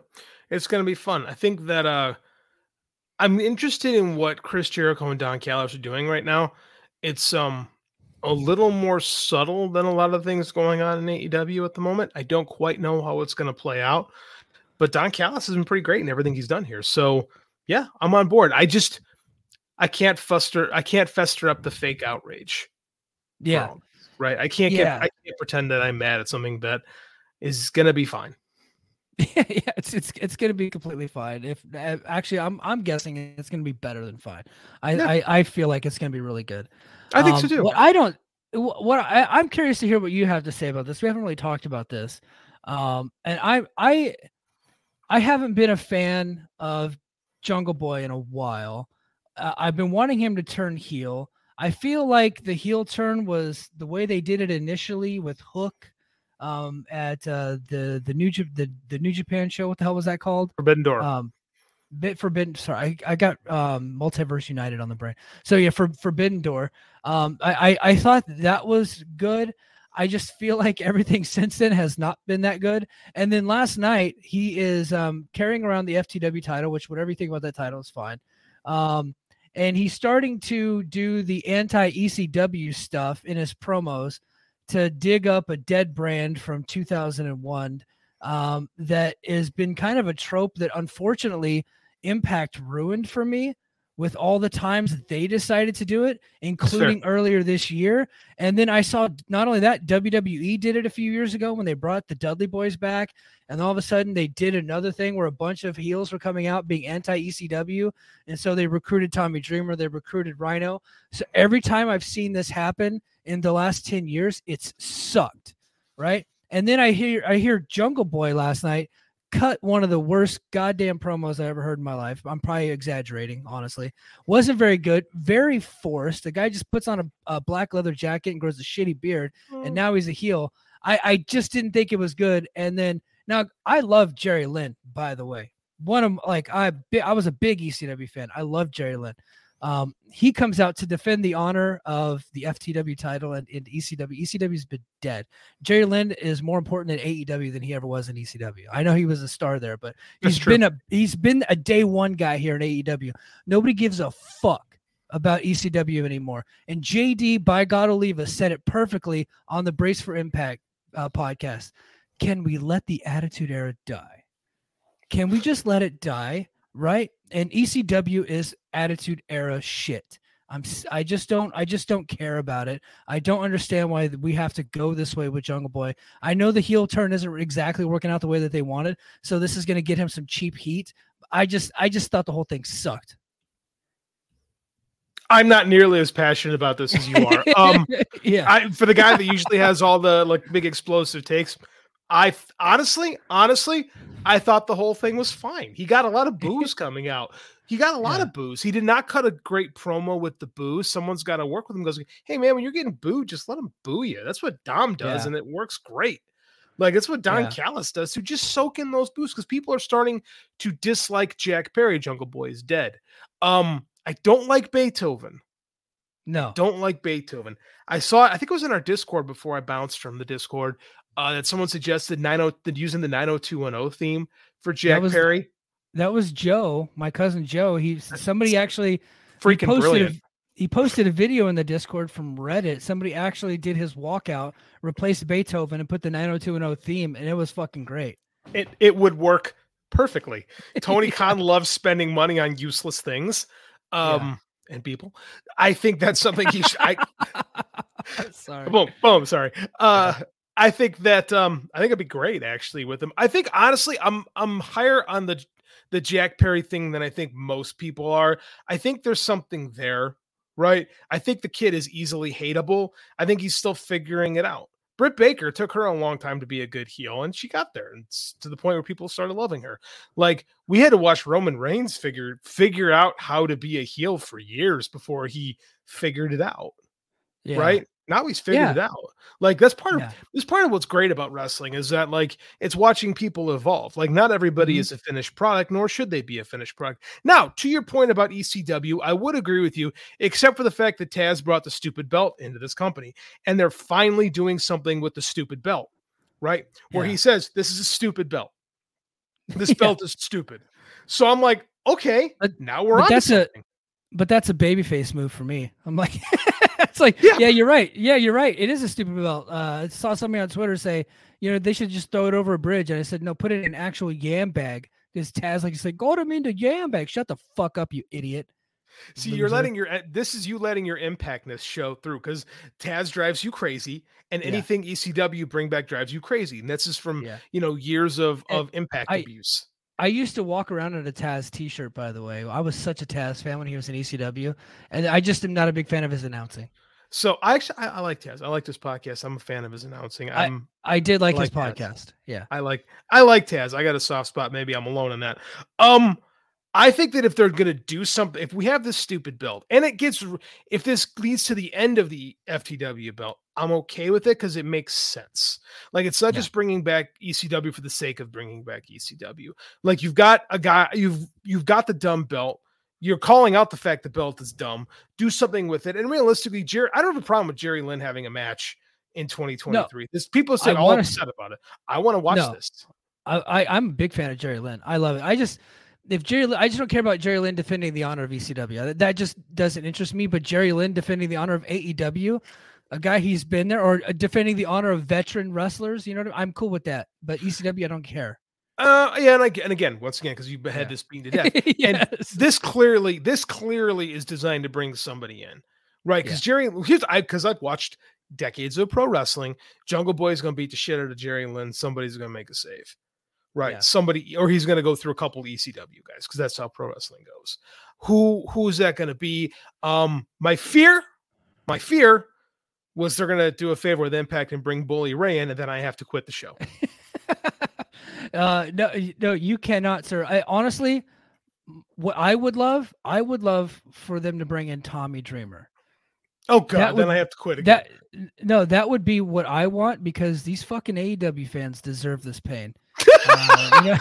It's going to be fun. I think that uh I'm interested in what Chris Jericho and Don Callis are doing right now. It's um a little more subtle than a lot of things going on in AEW at the moment. I don't quite know how it's going to play out, but Don Callis has been pretty great in everything he's done here. So yeah, I'm on board. I just I can't fester I can't fester up the fake outrage. Yeah. Right. I can't Yeah. get I can't pretend that I'm mad at something that is gonna be fine. yeah, it's it's it's gonna be completely fine. If actually, I'm I'm guessing it's gonna be better than fine. I Yeah. I, I feel like it's gonna be really good. I think so Um, too. What I don't, what I, I'm curious to hear what you have to say about this. We haven't really talked about this, um, and I I I haven't been a fan of Jungle Boy in a while. Uh, I've been wanting him to turn heel. I feel like the heel turn was the way they did it initially with Hook um, at uh, the the new Jap- the the New Japan show. What the hell was that called? Forbidden Door. um bit forbidden sorry I, I got um multiverse united on the brain so yeah for forbidden door um I, I i thought that was good i just feel like everything since then has not been that good and then last night he is um carrying around the ftw title which whatever you think about that title is fine um and he's starting to do the anti ecw stuff in his promos to dig up a dead brand from 2001 um, that has been kind of a trope that unfortunately Impact ruined for me with all the times that they decided to do it, including earlier this year. And then I saw not only that, WWE did it a few years ago when they brought the Dudley Boys back. And all of a sudden they did another thing where a bunch of heels were coming out being anti ECW. And so they recruited Tommy Dreamer, they recruited Rhino. So every time I've seen this happen in the last 10 years, it's sucked. Right. And then I hear I hear Jungle Boy last night cut one of the worst goddamn promos I ever heard in my life. I'm probably exaggerating, honestly. Wasn't very good, very forced. The guy just puts on a, a black leather jacket and grows a shitty beard, and mm. now he's a heel. I, I just didn't think it was good. And then now I love Jerry Lynn, by the way. One of like I I was a big ECW fan. I love Jerry Lynn. Um, he comes out to defend the honor of the FTW title and in ECW. ECW's been dead. Jerry Lynn is more important in AEW than he ever was in ECW. I know he was a star there, but he's been a he's been a day one guy here in AEW. Nobody gives a fuck about ECW anymore. And JD by God Oliva said it perfectly on the Brace for Impact uh, podcast. Can we let the Attitude Era die? Can we just let it die? Right? And ECW is Attitude Era shit. I'm I just don't I just don't care about it. I don't understand why we have to go this way with Jungle Boy. I know the heel turn isn't exactly working out the way that they wanted, so this is going to get him some cheap heat. I just I just thought the whole thing sucked. I'm not nearly as passionate about this as you are. Um, yeah. I for the guy that usually has all the like big explosive takes, I honestly, honestly, I thought the whole thing was fine. He got a lot of booze coming out. He got a lot Yeah. of booze. He did not cut a great promo with the booze. Someone's got to work with him. Goes, hey man, when you're getting booed, just let him boo you. That's what Dom does, Yeah. and it works great. Like that's what Don Yeah. Callis does. To just soak in those boos because people are starting to dislike Jack Perry. Jungle Boy is dead. Um, I don't like Beethoven no. don't like Beethoven. I saw I think it was in our Discord before I bounced from the Discord uh, that someone suggested 90 using the 90210 theme for Jack was- Perry. That was Joe, my cousin Joe. He somebody actually Freaking posted brilliant. A, he posted a video in the Discord from Reddit. Somebody actually did his walkout, replaced Beethoven, and put the 90210 theme, and it was fucking great. It it would work perfectly. Tony Khan loves spending money on useless things. Um and people. I think that's something he should I Sorry. boom, boom, sorry. Uh I think that um I think it'd be great actually with him. I think honestly I'm I'm higher on the the Jack Perry thing than I think most people are. I think there's something there, right? I think the kid is easily hateable. I think he's still figuring it out. Britt Baker took her a long time to be a good heel, and she got there, and to the point where people started loving her. Like we had to watch Roman Reigns figure figure out how to be a heel for years before he figured it out. Yeah. Right? Now he's figured yeah. it out. Like that's part yeah. of this part of what's great about wrestling is that like it's watching people evolve. Like not everybody mm-hmm. is a finished product, nor should they be a finished product. Now, to your point about ECW, I would agree with you, except for the fact that Taz brought the stupid belt into this company, and they're finally doing something with the stupid belt, right? Where yeah. he says, This is a stupid belt. This belt is stupid. So I'm like, okay, but, now we're on. That's a but that's a babyface move for me. I'm like it's like, yeah. yeah. you're right. Yeah, you're right. It is a stupid belt. Uh, I saw somebody on Twitter say, you know, they should just throw it over a bridge. And I said, no, put it in an actual yam bag. Because Taz, like you said, go to me into yam bag. Shut the fuck up, you idiot. See, Loser. you're letting your eh, this is you letting your impactness show through because Taz drives you crazy, and anything yeah. ECW bring back drives you crazy, and this is from yeah. you know years of and of impact I, abuse. I used to walk around in a Taz T-shirt, by the way. I was such a Taz fan when he was in ECW, and I just am not a big fan of his announcing. So I actually I, I, like Taz. I like this podcast. I'm a fan of his announcing. I'm, I, I did like, like his Taz. podcast. Yeah. I like I like Taz. I got a soft spot. Maybe I'm alone in that. Um I think that if they're gonna do something, if we have this stupid build and it gets if this leads to the end of the FTW belt, I'm okay with it because it makes sense. Like it's not yeah. just bringing back ECW for the sake of bringing back ECW. Like you've got a guy, you've you've got the dumb belt you're calling out the fact the belt is dumb. Do something with it. And realistically, Jerry, I don't have a problem with Jerry Lynn having a match in 2023. No, this people say all upset about it. I want to watch no, this. I, I am a big fan of Jerry Lynn. I love it. I just if Jerry, I just don't care about Jerry Lynn defending the honor of ECW. That just doesn't interest me. But Jerry Lynn defending the honor of AEW, a guy he's been there, or uh, defending the honor of veteran wrestlers, you know, I am cool with that. But ECW, I don't care. Uh, yeah, and, I, and again, once again, because you had yeah. this being to death, yes. and this clearly, this clearly is designed to bring somebody in, right? Because yeah. Jerry, here's I because I've watched decades of pro wrestling. Jungle Boy is going to beat the shit out of Jerry Lynn. Somebody's going to make a save, right? Yeah. Somebody, or he's going to go through a couple ECW guys because that's how pro wrestling goes. Who who is that going to be? Um, my fear, my fear was they're going to do a favor with Impact and bring Bully Ray in, and then I have to quit the show. uh, no, no, you cannot, sir. I, honestly, what I would love, I would love for them to bring in Tommy Dreamer. Oh God, would, then I have to quit again. That no, that would be what I want because these fucking AEW fans deserve this pain. uh,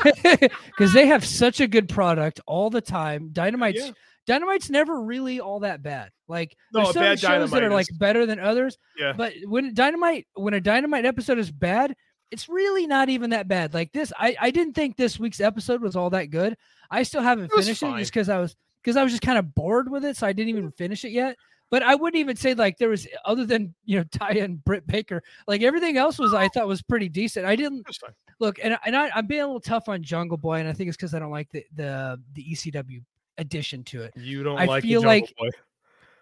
because they have such a good product all the time. Dynamite's yeah. Dynamite's never really all that bad. Like no, there's some shows that are like better than others. Yeah. But when Dynamite, when a Dynamite episode is bad, it's really not even that bad. Like this, I, I didn't think this week's episode was all that good. I still haven't it finished fine. it just because I was because I was just kind of bored with it, so I didn't even finish it yet. But I wouldn't even say like there was other than you know Taya and Britt Baker, like everything else was I thought was pretty decent. I didn't look and and I, I'm being a little tough on Jungle Boy, and I think it's because I don't like the the the ECW addition to it. You don't I like feel like Boy.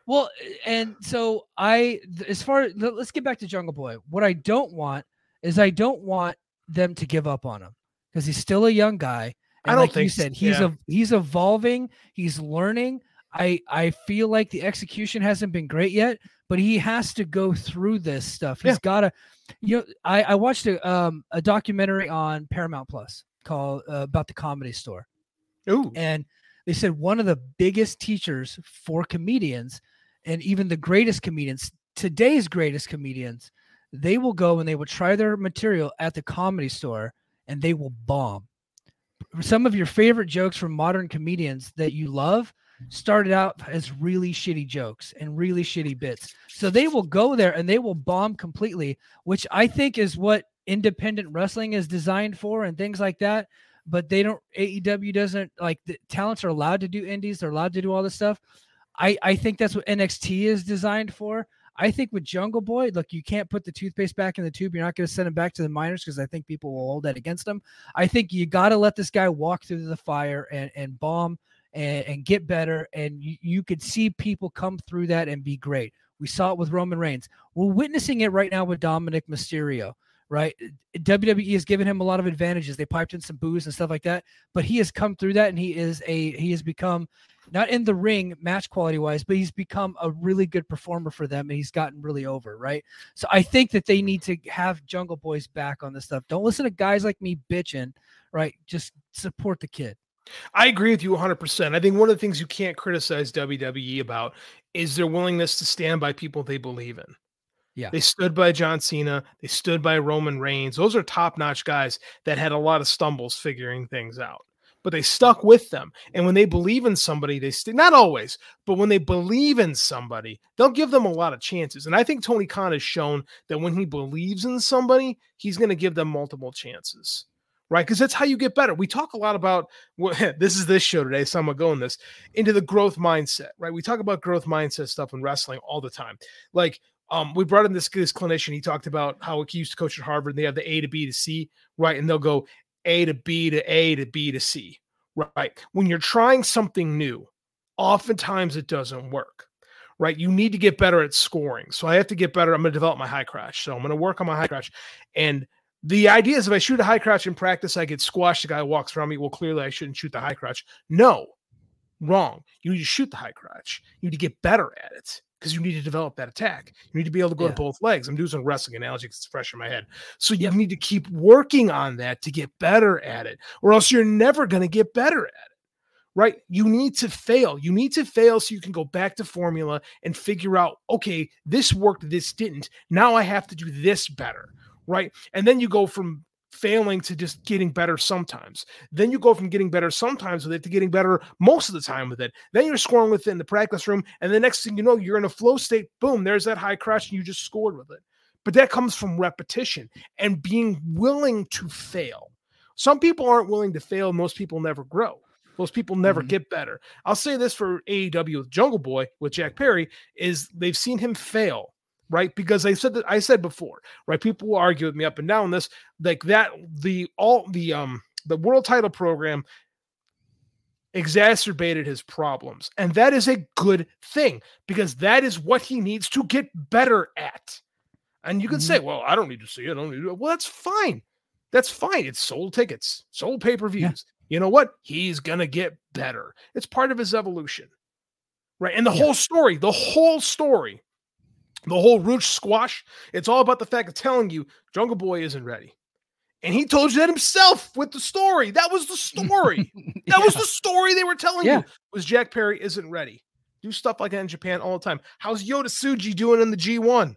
Well, and so I as far let's get back to Jungle Boy. What I don't want is I don't want them to give up on him because he's still a young guy. And I don't like think you said, he's yeah. a he's evolving, he's learning. I I feel like the execution hasn't been great yet, but he has to go through this stuff. He's yeah. got to, you know. I I watched a um a documentary on Paramount Plus called uh, about the Comedy Store. Ooh. And they said one of the biggest teachers for comedians and even the greatest comedians, today's greatest comedians, they will go and they will try their material at the comedy store and they will bomb. Some of your favorite jokes from modern comedians that you love started out as really shitty jokes and really shitty bits. So they will go there and they will bomb completely, which I think is what independent wrestling is designed for and things like that. But they don't, AEW doesn't like the talents are allowed to do indies, they're allowed to do all this stuff. I, I think that's what NXT is designed for. I think with Jungle Boy, look, you can't put the toothpaste back in the tube. You're not going to send him back to the minors because I think people will hold that against him. I think you got to let this guy walk through the fire and, and bomb and, and get better. And you, you could see people come through that and be great. We saw it with Roman Reigns. We're witnessing it right now with Dominic Mysterio right? WWE has given him a lot of advantages. They piped in some booze and stuff like that, but he has come through that and he is a he has become not in the ring match quality wise, but he's become a really good performer for them and he's gotten really over, right? So I think that they need to have Jungle Boys back on this stuff. Don't listen to guys like me bitching, right? Just support the kid. I agree with you 100%. I think one of the things you can't criticize WWE about is their willingness to stand by people they believe in. Yeah. They stood by John Cena. They stood by Roman Reigns. Those are top notch guys that had a lot of stumbles figuring things out but they stuck with them. And when they believe in somebody, they stay, not always, but when they believe in somebody, they'll give them a lot of chances. And I think Tony Khan has shown that when he believes in somebody, he's going to give them multiple chances. Right, because that's how you get better. We talk a lot about what this is this show today, so I'm gonna go in this into the growth mindset. Right, we talk about growth mindset stuff in wrestling all the time. Like um, we brought in this this clinician. He talked about how he used to coach at Harvard. And they have the A to B to C, right? And they'll go a to B to A to B to C, right? When you're trying something new, oftentimes it doesn't work, right? You need to get better at scoring. So I have to get better. I'm going to develop my high crouch. So I'm going to work on my high crouch. And the idea is if I shoot a high crouch in practice, I get squashed. The guy walks around me. Well, clearly I shouldn't shoot the high crouch. No, wrong. You need to shoot the high crouch. You need to get better at it because you need to develop that attack. You need to be able to go yeah. to both legs. I'm doing some wrestling analogy because it's fresh in my head. So you need to keep working on that to get better at it, or else you're never going to get better at it. Right? You need to fail. You need to fail so you can go back to formula and figure out, okay, this worked, this didn't. Now I have to do this better. Right. And then you go from failing to just getting better sometimes. Then you go from getting better sometimes with it to getting better most of the time with it. Then you're scoring with it in the practice room. And the next thing you know, you're in a flow state. Boom, there's that high crash and you just scored with it. But that comes from repetition and being willing to fail. Some people aren't willing to fail. Most people never grow. Most people never mm-hmm. get better. I'll say this for AEW with Jungle Boy with Jack Perry is they've seen him fail right? Because I said that I said before, right? People will argue with me up and down this, like that the all the um the world title program exacerbated his problems. And that is a good thing because that is what he needs to get better at. And you can mm-hmm. say, well, I don't need to see it. I don't need to. Well, that's fine. That's fine. It's sold tickets, sold pay per views. Yeah. You know what? He's to get better. It's part of his evolution. Right. And the yeah. whole story, the whole story the whole Roosh squash, it's all about the fact of telling you Jungle Boy isn't ready. And he told you that himself with the story. That was the story. yeah. That was the story they were telling yeah. you was Jack Perry isn't ready. Do stuff like that in Japan all the time. How's Yota Tsuji doing in the G1?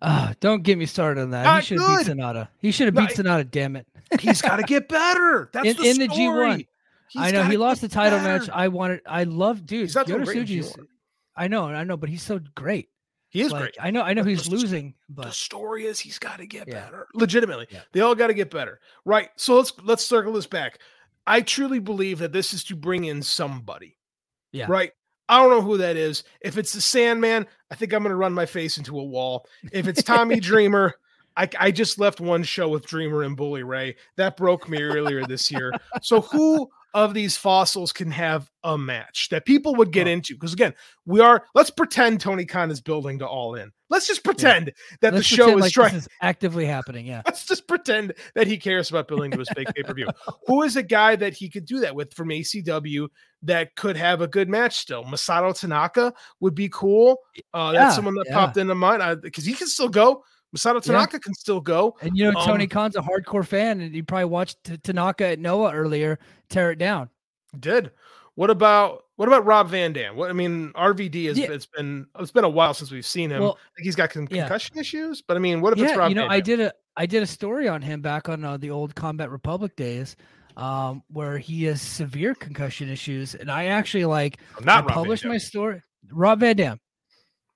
Uh, don't get me started on that. Not he should have beat Sanada. He should have beat Sanada, damn it. he's got to get better. That's in, the, in the G1. He's I know he lost the title better. match. I wanted I love dude. Yota Tsuji's I know, I know, but he's so great. He is like, great. I know. I know he's the, losing, but the story is he's got to get yeah. better. Legitimately, yeah. they all got to get better, right? So let's let's circle this back. I truly believe that this is to bring in somebody. Yeah. Right. I don't know who that is. If it's the Sandman, I think I'm going to run my face into a wall. If it's Tommy Dreamer, I, I just left one show with Dreamer and Bully Ray. That broke me earlier this year. So who of these fossils can have a match that people would get oh. into. Because again, we are let's pretend Tony Khan is building to all in. Let's just pretend yeah. that let's the show is like trying is actively happening. Yeah. Let's just pretend that he cares about building to his big pay-per-view. Who is a guy that he could do that with from ECW that could have a good match still? Masato Tanaka would be cool. Uh, yeah, that's someone that yeah. popped into mind because he can still go. Masato Tanaka yeah. can still go. And you know, Tony um, Khan's a hardcore fan, and he probably watched Tanaka at Noah earlier tear it down. Did. What about what about Rob Van Dam? What I mean, RVD has yeah. it's been it's been a while since we've seen him. Well, I think he's got some concussion yeah. issues, but I mean, what if it's Rob? You know, Van I did a I did a story on him back on uh, the old Combat Republic days, um, where he has severe concussion issues, and I actually like not I published my story. Rob Van Dam.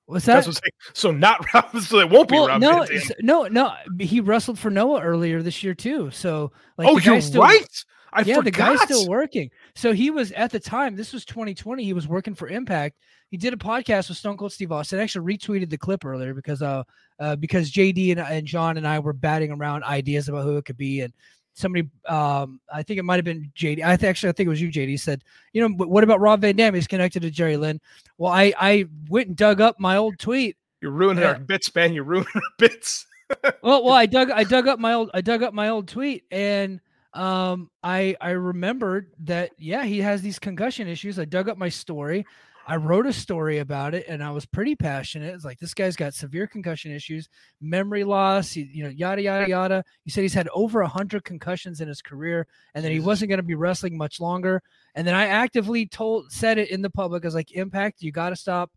What's that? What so not Rob. So it won't be well, Rob. No, no, no. He wrestled for Noah earlier this year too. So like, oh, you're still, right. I yeah, forgot. the guy's still working. So he was at the time. This was 2020. He was working for Impact. He did a podcast with Stone Cold Steve Austin. I actually retweeted the clip earlier because uh, uh because JD and, and John and I were batting around ideas about who it could be, and somebody um I think it might have been JD. I th- actually I think it was you, JD. Said, you know, but what about Rob Van Dam? He's connected to Jerry Lynn. Well, I I went and dug up my old tweet. You're ruining our bits, man. You're ruining our bits. well, well, I dug I dug up my old I dug up my old tweet and um, I I remembered that yeah, he has these concussion issues. I dug up my story. I wrote a story about it, and I was pretty passionate. It's like this guy's got severe concussion issues, memory loss, he, you know, yada yada yada. He said he's had over a hundred concussions in his career, and that he wasn't going to be wrestling much longer. And then I actively told said it in the public. I was like, Impact, you got to stop.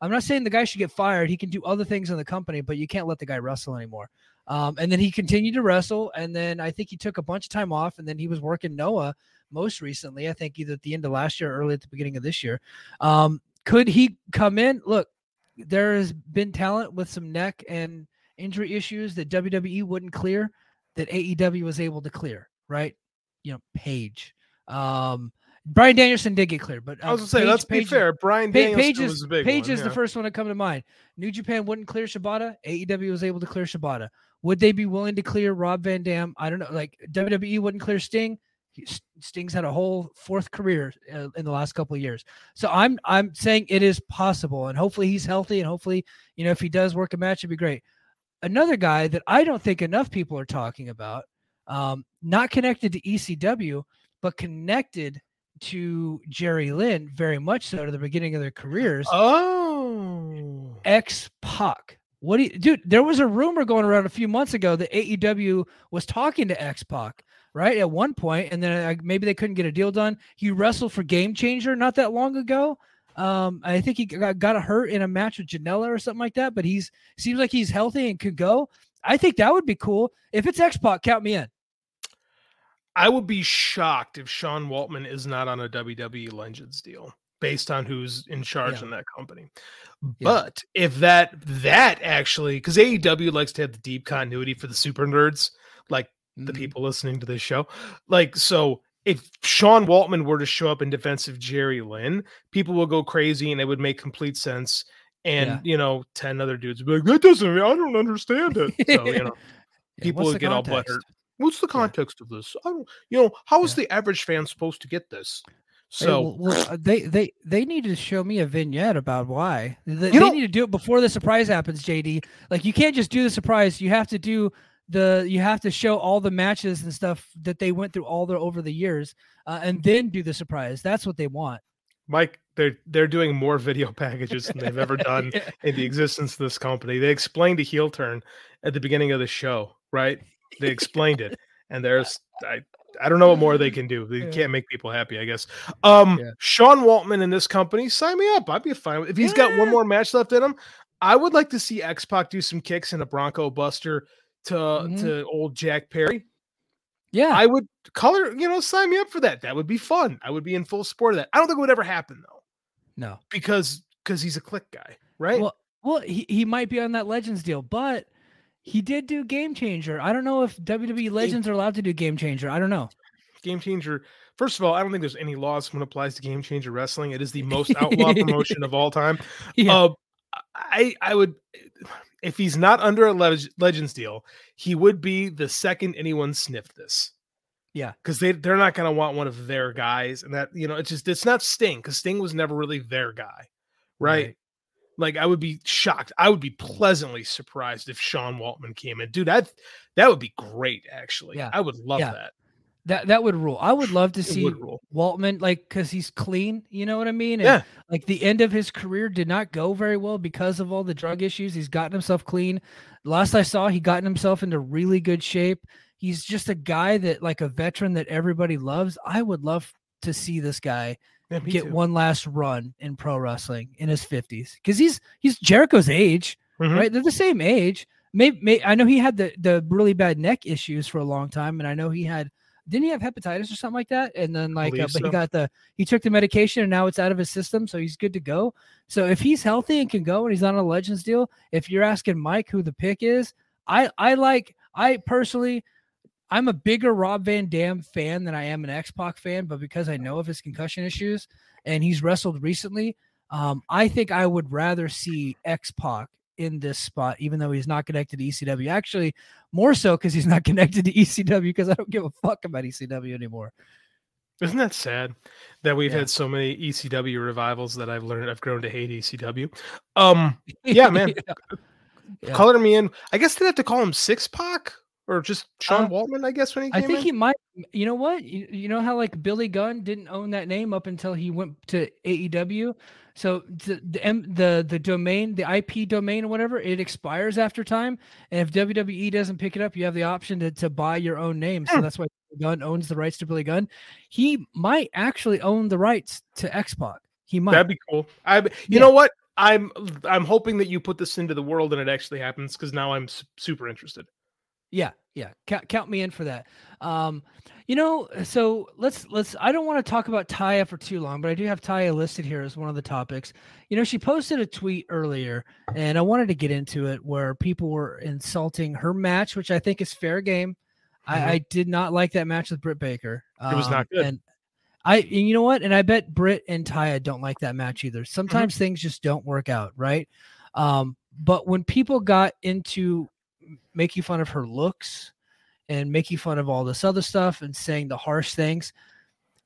I'm not saying the guy should get fired. He can do other things in the company, but you can't let the guy wrestle anymore. Um, and then he continued to wrestle, and then I think he took a bunch of time off, and then he was working Noah most recently. I think either at the end of last year or early at the beginning of this year. Um, could he come in? Look, there has been talent with some neck and injury issues that WWE wouldn't clear, that AEW was able to clear. Right? You know, Page. Um, Bryan Danielson did get cleared, but uh, I was gonna say, Page, let's Page, be fair. Bryan Danielson Page is, was a big Page one, is yeah. the first one to come to mind. New Japan wouldn't clear Shibata. AEW was able to clear Shibata. Would they be willing to clear Rob Van Dam? I don't know. Like WWE wouldn't clear Sting. Sting's had a whole fourth career uh, in the last couple of years. So I'm I'm saying it is possible, and hopefully he's healthy, and hopefully you know if he does work a match, it'd be great. Another guy that I don't think enough people are talking about, um, not connected to ECW, but connected to Jerry Lynn very much so to the beginning of their careers. Oh, X Pac. What do you, dude? There was a rumor going around a few months ago that AEW was talking to X Pac, right? At one point, and then maybe they couldn't get a deal done. He wrestled for Game Changer not that long ago. Um, I think he got, got hurt in a match with Janela or something like that, but he's seems like he's healthy and could go. I think that would be cool. If it's X Pac, count me in. I would be shocked if Sean Waltman is not on a WWE Legends deal based on who's in charge yeah. in that company. Yeah. But if that that actually because AEW likes to have the deep continuity for the super nerds, like mm-hmm. the people listening to this show, like so if Sean Waltman were to show up in defense of Jerry Lynn, people will go crazy and it would make complete sense. And yeah. you know, 10 other dudes would be like, that doesn't mean I don't understand it. So you know, people would get context? all butthurt. What's the context yeah. of this? I don't, you know, how is yeah. the average fan supposed to get this? So hey, well, uh, they they they need to show me a vignette about why they, they need to do it before the surprise happens. JD, like you can't just do the surprise. You have to do the you have to show all the matches and stuff that they went through all their over the years, uh, and then do the surprise. That's what they want. Mike, they're they're doing more video packages than they've ever done yeah. in the existence of this company. They explained a heel turn at the beginning of the show, right? They explained it, and there's I I don't know what more they can do. They yeah. can't make people happy, I guess. Um, yeah. Sean Waltman in this company, sign me up. I'd be fine if he's got one more match left in him. I would like to see X Pac do some kicks in a Bronco Buster to mm-hmm. to old Jack Perry. Yeah, I would color. You know, sign me up for that. That would be fun. I would be in full support of that. I don't think it would ever happen though. No, because because he's a Kliq guy, right? Well, well, he, he might be on that Legends deal, but he did do Game Changer. I don't know if WWE Legends are allowed to do Game Changer. I don't know. Game Changer. First of all, I don't think there's any laws when it applies to Game Changer Wrestling. It is the most outlaw promotion of all time. Yeah. Uh, I I would if he's not under a Legends deal, he would be the second anyone sniffed this. Yeah, because they they're not going to want one of their guys, and that you know it's just it's not Sting because Sting was never really their guy, right? right? Like I would be shocked. I would be pleasantly surprised if Sean Waltman came in, dude. That that would be great. Actually, yeah, I would love yeah. that. That that would rule. I would love to see Waltman like because he's clean. You know what I mean? And, yeah. Like the end of his career did not go very well because of all the drug issues. He's gotten himself clean. Last I saw, he gotten himself into really good shape. He's just a guy that like a veteran that everybody loves. I would love to see this guy yeah, get too. one last run in pro wrestling in his 50s because he's he's Jericho's age, mm-hmm. right? They're the same age. Maybe, maybe I know he had the the really bad neck issues for a long time, and I know he had didn't he have hepatitis or something like that? And then like, uh, but so. he got the he took the medication and now it's out of his system, so he's good to go. So if he's healthy and can go and he's on a Legends deal, if you're asking Mike who the pick is, I I like I personally I'm a bigger Rob Van Dam fan than I am an X Pac fan, but because I know of his concussion issues and he's wrestled recently, um, I think I would rather see X Pac in this spot, even though he's not connected to ECW. Actually, more so because he's not connected to ECW because I don't give a fuck about ECW anymore. Isn't that sad that we've yeah. had so many ECW revivals that I've learned I've grown to hate ECW? Um, yeah, man. yeah. Color me in. I guess they have to call him Six Pac or just Sean uh, Waltman. I guess when he came I think in? he might You know what? You, you know how like Billy Gunn didn't own that name up until he went to AEW. So the the the, the domain, the IP domain or whatever, it expires after time. And if WWE doesn't pick it up, you have the option to, to buy your own name. So that's why Gunn owns the rights to Billy Gunn. He might actually own the rights to X Pac. He might. That'd be cool. I, you yeah. know what? I'm I'm hoping that you put this into the world and it actually happens because now I'm super interested. Yeah, yeah. Count, count me in for that. Um, you know, so let's let's. I don't want to talk about Taya for too long, but I do have Taya listed here as one of the topics. You know, she posted a tweet earlier, and I wanted to get into it where people were insulting her match, which I think is fair game. Mm-hmm. I, I, did not like that match with Britt Baker. Um, it was not um, good. And I, and you know what? And I bet Britt and Taya don't like that match either. Mm-hmm. Sometimes mm-hmm. things just don't work out, right? Um, but when people got into making fun of her looks and making fun of all this other stuff and saying the harsh things,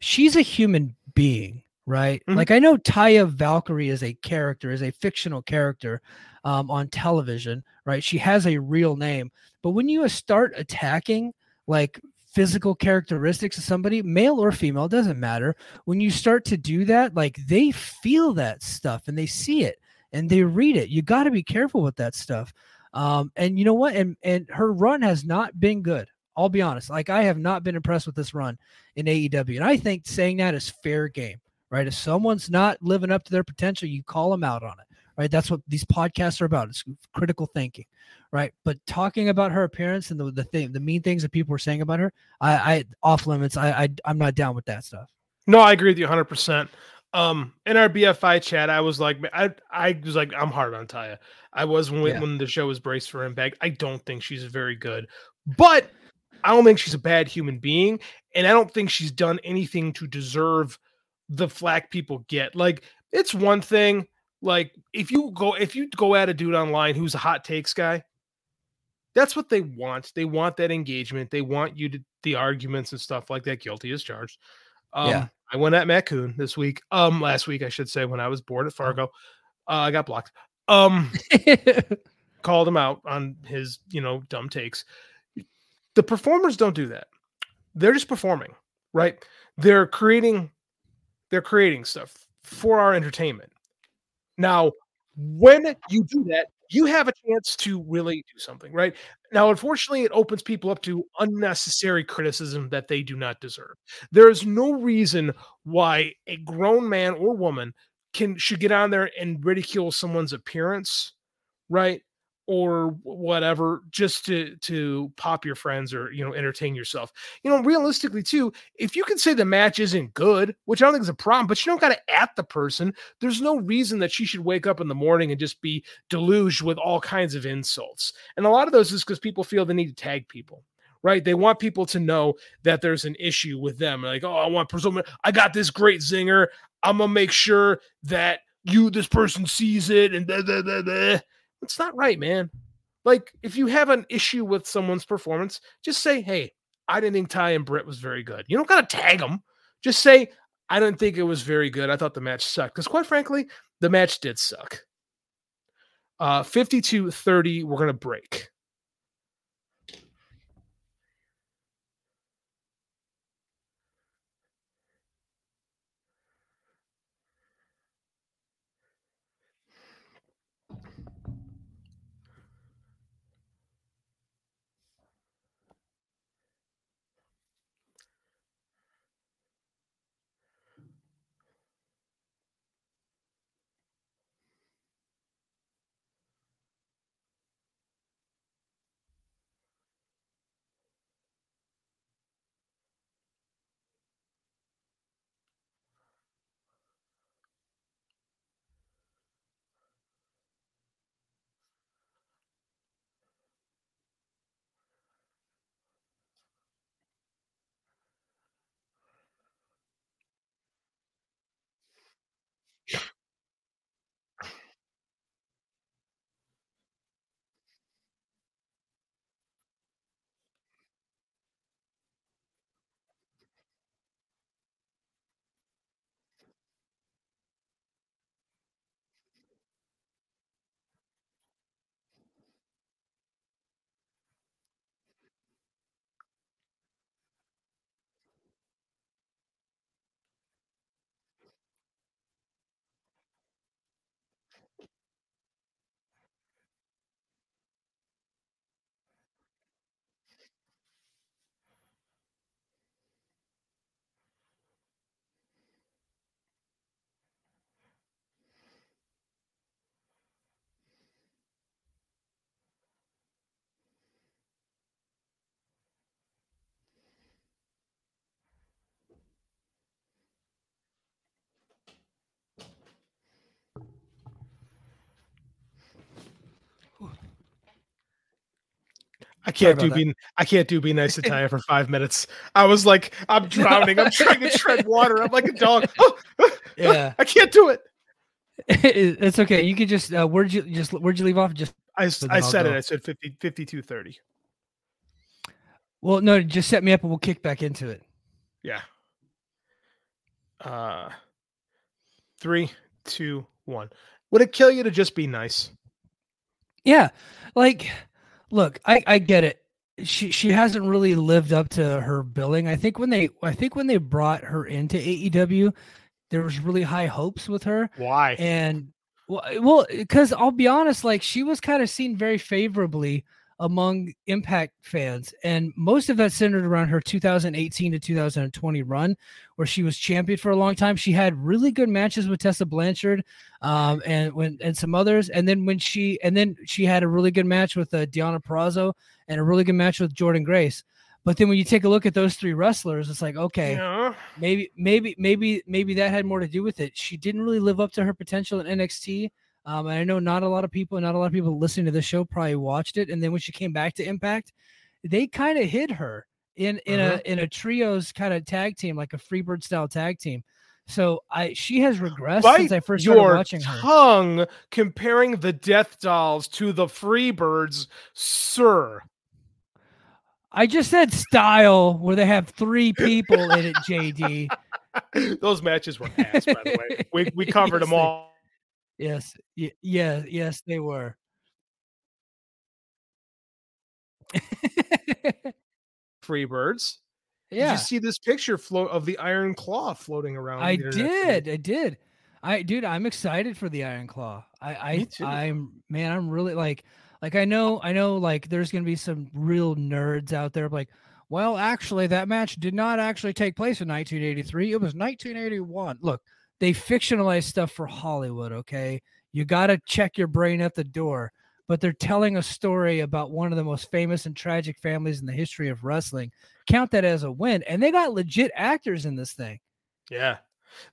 she's a human being, right? Mm-hmm. Like I know Taya Valkyrie is a character, is a fictional character um, on television, right? She has a real name, but when you start attacking like physical characteristics of somebody, male or female, doesn't matter. When you start to do that, like they feel that stuff and they see it and they read it. You got to be careful with that stuff. Um, and you know what? And and her run has not been good. I'll be honest. Like I have not been impressed with this run in AEW, and I think saying that is fair game, right? If someone's not living up to their potential, you call them out on it, right? That's what these podcasts are about. It's critical thinking right? But talking about her appearance and the the thing, the mean things that people were saying about her, I, I off limits. I, I I'm not down with that stuff. No, I agree with you 100. percent Um, in our BFI chat, I was like, I I was like, I'm hard on Taya. I was when yeah. when the show was braced for impact. I don't think she's very good, but I don't think she's a bad human being, and I don't think she's done anything to deserve the flack people get. Like, it's one thing like if you go if you go at a dude online who's a hot takes guy that's what they want. They want that engagement. They want you to the arguments and stuff like that. Guilty as charged. Um, yeah. I went at Matt Koon this week. Um, last week I should say when I was bored at oh. Fargo, uh, I got blocked. Um, called him out on his you know dumb takes. The performers don't do that. They're just performing, right? They're creating, they're creating stuff for our entertainment. Now, when you do that, you have a chance to really do something, right? Now, unfortunately, it opens people up to unnecessary criticism that they do not deserve. There is no reason why a grown man or woman can should get on there and ridicule someone's appearance, right? Or whatever just to to pop your friends or you know entertain yourself. You know realistically too if you can say the match isn't good which i don't think is a problem but you don't got to at the person there's no reason that she should wake up in the morning and just be deluged with all kinds of insults. And a lot of those is because people feel the need to tag people right? They want people to know that there's an issue with them like oh i want presume i got this great zinger i'm gonna make sure that you this person sees it and da, da, da it's not right, man. Like, if you have an issue with someone's performance, just say, hey, I didn't think Ty and Britt was very good. You don't got to tag them. Just say, I didn't think it was very good. I thought the match sucked. Because, quite frankly, the match did suck. Uh, 52 30, we're going to break. Can't do about be I can't do be nice to Taya for five minutes. I was like, I'm drowning. I'm trying to tread water. I'm like a dog. Oh, Yeah. I can't do it. It- it's okay. You could just uh, where'd you just where'd you leave off? Just I, I said it. I said 50, 52 30. well, no, just set me up and we'll kick back into it. Yeah. Uh, three, two, one. Would it kill you to just be nice? Yeah, like, look, I I get it. She she hasn't really lived up to her billing. I think when they I think when they brought her into AEW, there was really high hopes with her, Why? and well, well, because I'll be honest, like she was kind of seen very favorably among Impact fans, and most of that centered around her 2018 to 2020 run, where she was champion for a long time. She had really good matches with Tessa Blanchard, um, and when and some others, and then when she and then she had a really good match with uh, Deonna Purrazzo and a really good match with Jordynne Grace. But then when you take a look at those three wrestlers, it's like okay, Yeah. maybe maybe maybe maybe that had more to do with it. She didn't really live up to her potential in NXT. Um, and I know not a lot of people, not a lot of people listening to the show probably watched it. And then when she came back to Impact, they kind of hid her in in Mhm. a in a trios kind of tag team, like a Freebird style tag team. So I she has regressed since I first started your watching her. tongue comparing the Death Dolls to the Freebirds, sir. I just said style where they have three people in it, JD. Those matches were ass, by the way. We we covered them all. Yes, y- yeah, yes, they were. Freebirds. Did yeah, you see this picture float of the Iron Claw floating around? I the internet today? did. I did. I dude, I'm excited for the Iron Claw. I I too. I'm man, I'm really like like I know I know like there's gonna be some real nerds out there like, well, actually that match did not actually take place in 1983. It was 1981. Look, they fictionalize stuff for Hollywood, okay? You gotta check your brain at the door. But they're telling a story about one of the most famous and tragic families in the history of wrestling. Count that as a win. And they got legit actors in this thing. Yeah.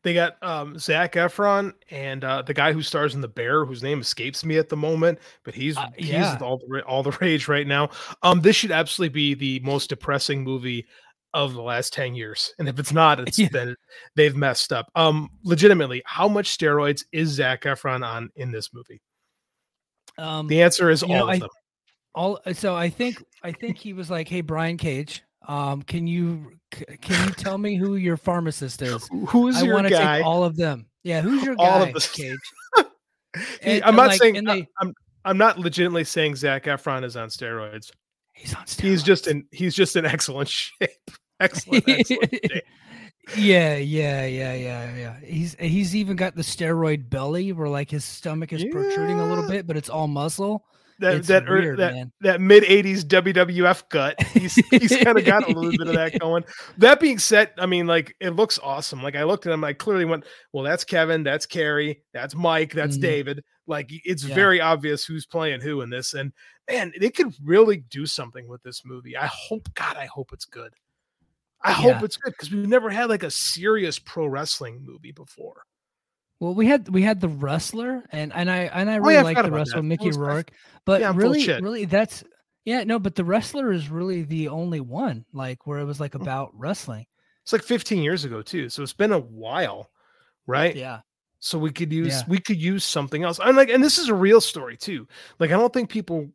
They got um Zac Efron and uh the guy who stars in the bear whose name escapes me at the moment, but he's Uh, he's all the all the rage right now. Um this should absolutely be the most depressing movie of the last 10 years. And if it's not, it's Yeah. then they've messed up. Um legitimately, how much steroids is Zac Efron on in this movie? Um, The answer is all know, of I- them. all so I think I think he was like, "Hey, Brian Cage, um, can you can you tell me who your pharmacist is? Who's I want to take all of them. Yeah, who's your All guy, of the- Cage? And- I'm not like, saying they- I'm I'm not legitimately saying Zac Efron is on steroids. He's on steroids. He's just in he's just in excellent shape. Excellent, excellent yeah, yeah, yeah, yeah, yeah. He's he's even got the steroid belly where like his stomach is protruding a little bit, but it's all muscle. That It's that ear- weird, that man. that mid '80s WWF gut. He's he's kind of got a little bit of that going. That being said, I mean, like it looks awesome. Like I looked at him, I clearly went, "Well, that's Kevin, that's Kerry, that's Mike, that's Mhm. David." Like it's Yeah. very obvious who's playing who in this, and man, they could really do something with this movie. I hope, God, I hope it's good. I Yeah. hope it's good because we've never had like a serious pro wrestling movie before. Well, we had we had the wrestler, and and I and I Oh, really yeah, like the wrestler that. Mickey That was my- Rourke, but Yeah, I'm full of really, really, that's yeah, no, but the wrestler is really the only one like where it was like Hmm. about wrestling. It's like 15 years ago too, so it's been a while, right? Yeah, so we could use Yeah. we could use something else and like and this is a real story too like i don't think people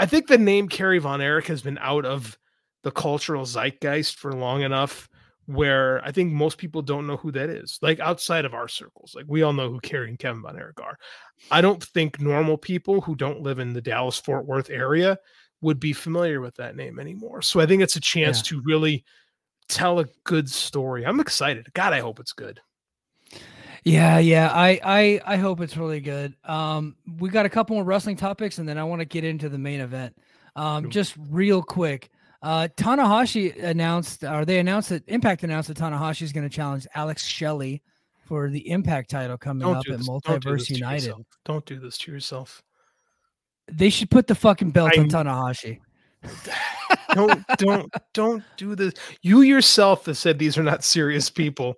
i think the name kerry von erich has been out of the cultural zeitgeist for long enough where i think most people don't know who that is like outside of our circles like we all know who kerry and kevin von erich are i don't think normal people who don't live in the dallas fort worth area would be familiar with that name anymore so i think it's a chance Yeah. to really tell a good story i'm excited god i hope it's good yeah, yeah. I I I hope it's really good. Um, we got a couple more wrestling topics, and then I want to get into the main event. Um, Cool. just real quick. Uh, Tanahashi announced, or they announced that Impact announced that Tanahashi is going to challenge Alex Shelley for the Impact title coming Don't up at this. Don't do Multiverse United. Don't do this to yourself. They should put the fucking belt I- on Tanahashi. Don't don't don't do this. You yourself have said these are not serious people.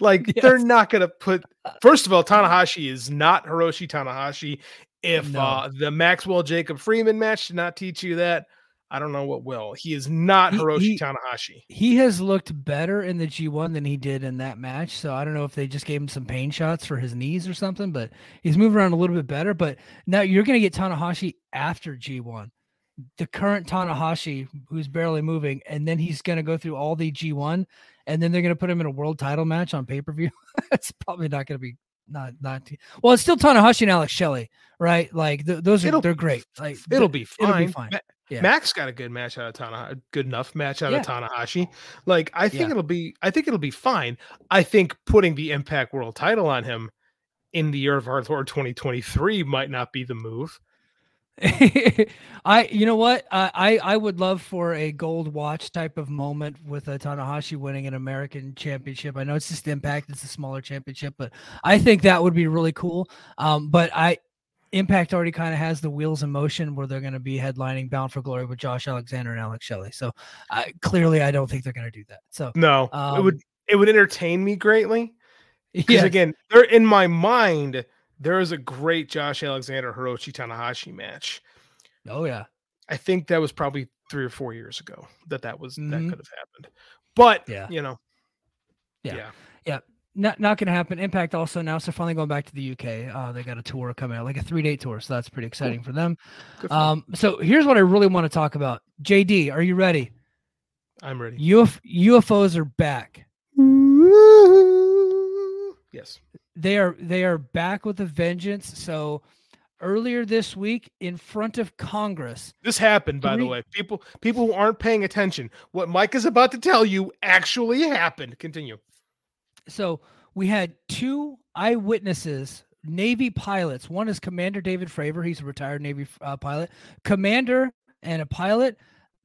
Like they're not gonna put first of all, Tanahashi is not Hiroshi Tanahashi. If No. uh the Maxwell Jacob Friedman match did not teach you that, I don't know what will. He is not He- Hiroshi he- Tanahashi. He has looked better in the G1 than he did in that match. So I don't know if they just gave him some pain shots for his knees or something, but he's moving around a little bit better. But now you're going to get Tanahashi after G1. The current Tanahashi, who's barely moving, and then he's going to go through all the G1, and then they're going to put him in a world title match on pay per view. It's probably not going to be not not. Well, it's still Tanahashi and Alex Shelley, right? Like th- those are It'll- they're great. Like It'll be fine. it'll be fine. Yeah. Max got a good match out of Tanahashi, good enough match out Yeah. of Tanahashi. Like I think Yeah. it'll be, I think it'll be fine. I think putting the Impact World Title on him in the year of our Lord 2023 might not be the move. I, you know what, I, I I would love for a gold watch type of moment with a Tanahashi winning an American championship. I know it's just Impact; it's a smaller championship, but I think that would be really cool. Um, but I, Impact already kind of has the wheels in motion where they're going to be headlining Bound for Glory with Josh Alexander and Alex Shelley. So, I, clearly, I don't think they're going to do that. So, No, it Um, would, it would entertain me greatly. Because yeah, again, there in my mind, there is a great Josh Alexander Hiroshi Tanahashi match. oh yeah, I think that was probably three or four years ago that that was that Mhm. could have happened. But Yeah. you know, Yeah. yeah, not not going to happen. Impact also announced they're finally going back to the UK. Uh, they got a tour coming out, like a three day tour, so that's pretty exciting for them. for them. Um, so here's what I really want to talk about. JD, are you ready? I'm ready. UF- UFOs are back. Yes. They are they are back with a vengeance. So earlier this week, in front of Congress, This happened, by the way. People people who aren't paying attention, what Mike is about to tell you actually happened. Continue. So we had two eyewitnesses navy pilots. One is commander david fravor. He's a retired navy uh, pilot. Commander and a pilot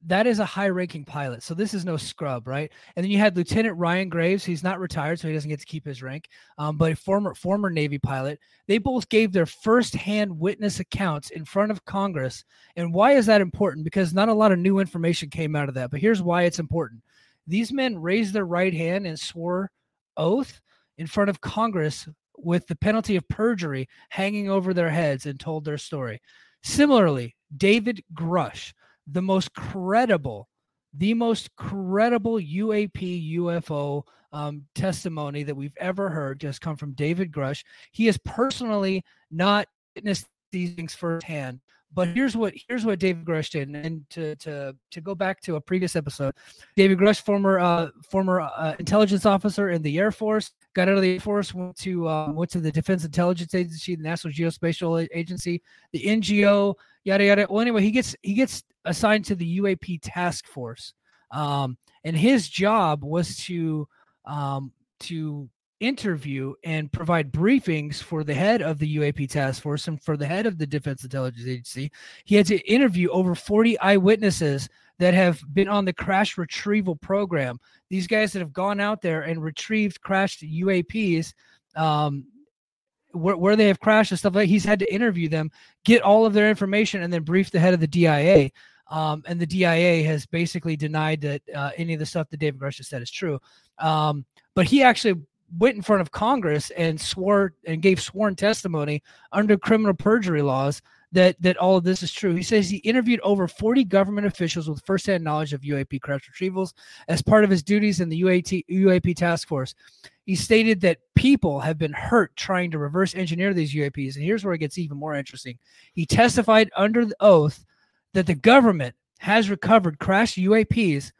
that is a high ranking pilot. So this is no scrub right? And then you had lieutenant ryan graves. He's not retired so he doesn't get to keep his rank. Um, but a former former navy pilot. They both gave their firsthand witness accounts in front of congress. And why is that important? Because not a lot of new information came out of that but here's why it's important. These men raised their right hand and swore oath in front of Congress with the penalty of perjury hanging over their heads and told their story. Similarly, David Grush, the most credible, the most credible UAP UFO um, testimony that we've ever heard just come from David Grush. He has personally not witnessed these things firsthand. But here's what here's what David Grush did, and to to to go back to a previous episode, David Grush, former uh, former uh, intelligence officer in the Air Force, got out of the Air Force, went to uh, went to the Defense Intelligence Agency, the National Geospatial Agency, the NGO, yada yada. Well, anyway, he gets he gets assigned to the UAP task force, um, and his job was to um, to interview and provide briefings for the head of the UAP task force and for the head of the Defense Intelligence Agency. He had to interview over 40 eyewitnesses that have been on the crash retrieval program. These guys that have gone out there and retrieved crashed UAPs, um, where, where they have crashed and stuff like. He's had to interview them, get all of their information, and then brief the head of the DIA. Um, and the DIA has basically denied that uh, any of the stuff that David Grush said is true. Um, but he actually went in front of Congress and swore and gave sworn testimony under criminal perjury laws that that all of this is true. He says he interviewed over 40 government officials with firsthand knowledge of UAP crash retrievals as part of his duties in the UAT, UAP task force. He stated that people have been hurt trying to reverse engineer these UAPs. And here's where it gets even more interesting. He testified under the oath that the government has recovered crashed UAPs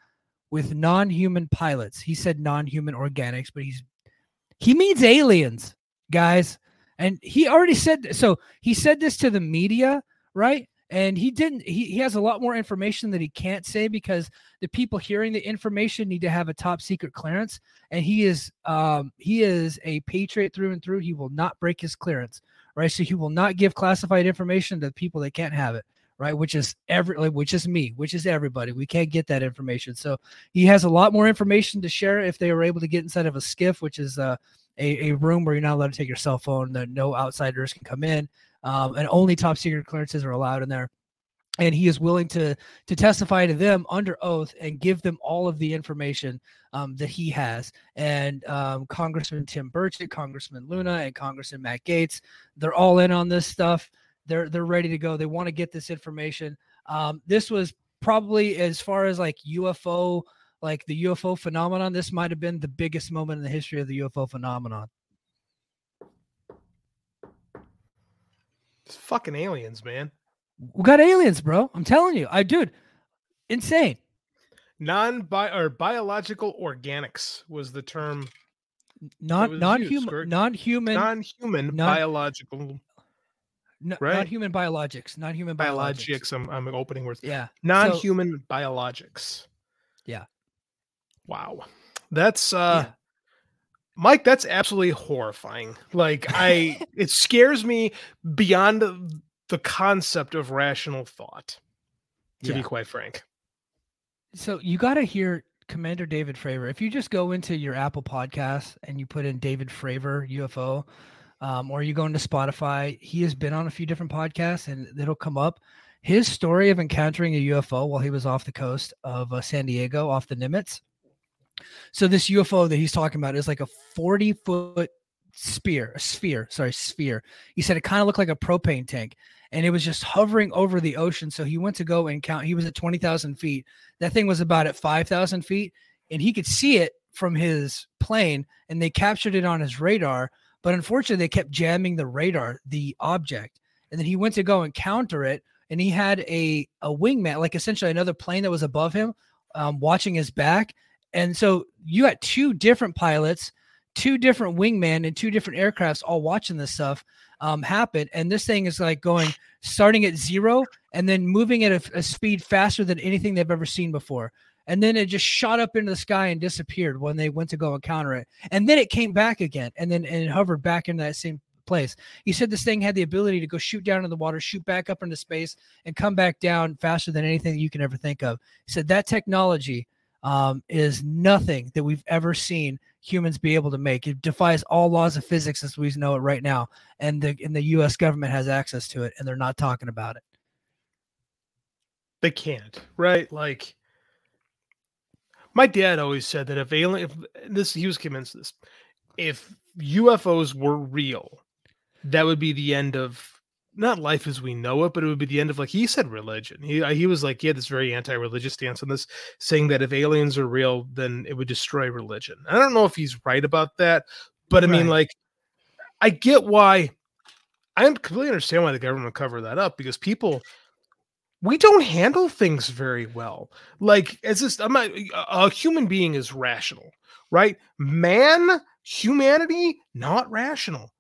with non-human pilots. He said non-human organics, but he's he means aliens, guys. And he already said so. He said this to the media, right? And he didn't. He, he has a lot more information that he can't say because the people hearing the information need to have a top secret clearance. And he is um he is a patriot through and through. He will not break his clearance, right? So he will not give classified information to people that can't have it right? Which is every, which is me, which is everybody. We can't get that information. So he has a lot more information to share if they were able to get inside of a skiff, which is uh, a, a room where you're not allowed to take your cell phone, that no outsiders can come in, um, and only top secret clearances are allowed in there. And he is willing to to testify to them under oath and give them all of the information um, that he has. And um, Congressman Tim Burchett, Congressman Luna, and Congressman Matt Gaetz, they're all in on this stuff they're they're ready to go. They want to get this information. Um, this was probably as far as like UFO, like the UFO phenomenon, this might have been the biggest moment in the history of the UFO phenomenon. It's fucking aliens, man. We got aliens, bro. I'm telling you. I dude, insane. Non bi or biological organics was the term. Non non human non human Non-human biological non right. human biologics. Non human biologics. biologics. I'm, I'm opening words. Yeah. Non-human biologics. Yeah. Wow. That's uh yeah. Mike, that's absolutely horrifying. Like I it scares me beyond the concept of rational thought, to be quite frank. So you got to hear Commander David Fravor. If you just go into your Apple podcast and you put in David Fravor UFO, um, or you go into Spotify, he has been on a few different podcasts and it'll come up. His story of encountering a UFO while he was off the coast of uh, San Diego, off the Nimitz. So this UFO that he's talking about is like a 40 foot spear, a sphere, sorry, sphere. He said it kind of looked like a propane tank and it was just hovering over the ocean. So he went to go and count. He was at 20,000 feet. That thing was about at 5,000 feet and he could see it from his plane and they captured it on his radar. But unfortunately, they kept jamming the radar, the object. And then he went to go and counter it. And he had a, a wingman, like essentially another plane that was above him, um, watching his back. And so you got two different pilots, two different wingmen, and two different aircrafts all watching this stuff um, happen. And this thing is like going starting at zero and then moving at a, a speed faster than anything they've ever seen before. And then it just shot up into the sky and disappeared when they went to go encounter it. And then it came back again and then and it hovered back into that same place. He said this thing had the ability to go shoot down in the water, shoot back up into space, and come back down faster than anything you can ever think of. He said that technology um, is nothing that we've ever seen humans be able to make. It defies all laws of physics as we know it right now, and the and the U.S. government has access to it, and they're not talking about it. They can't, right? Like my dad always said that if alien if this he was convinced this if UFOs were real, that would be the end of not life as we know it, but it would be the end of like he said religion. He uh, he was like he had this very anti-religious stance on this, saying that if aliens are real, then it would destroy religion. I don't know if he's right about that, but I mean, like, I get why. I completely understand why the government would cover that up because people we don't handle things very well. Like as this, I'm not a human being is rational, right? Man, humanity, not rational.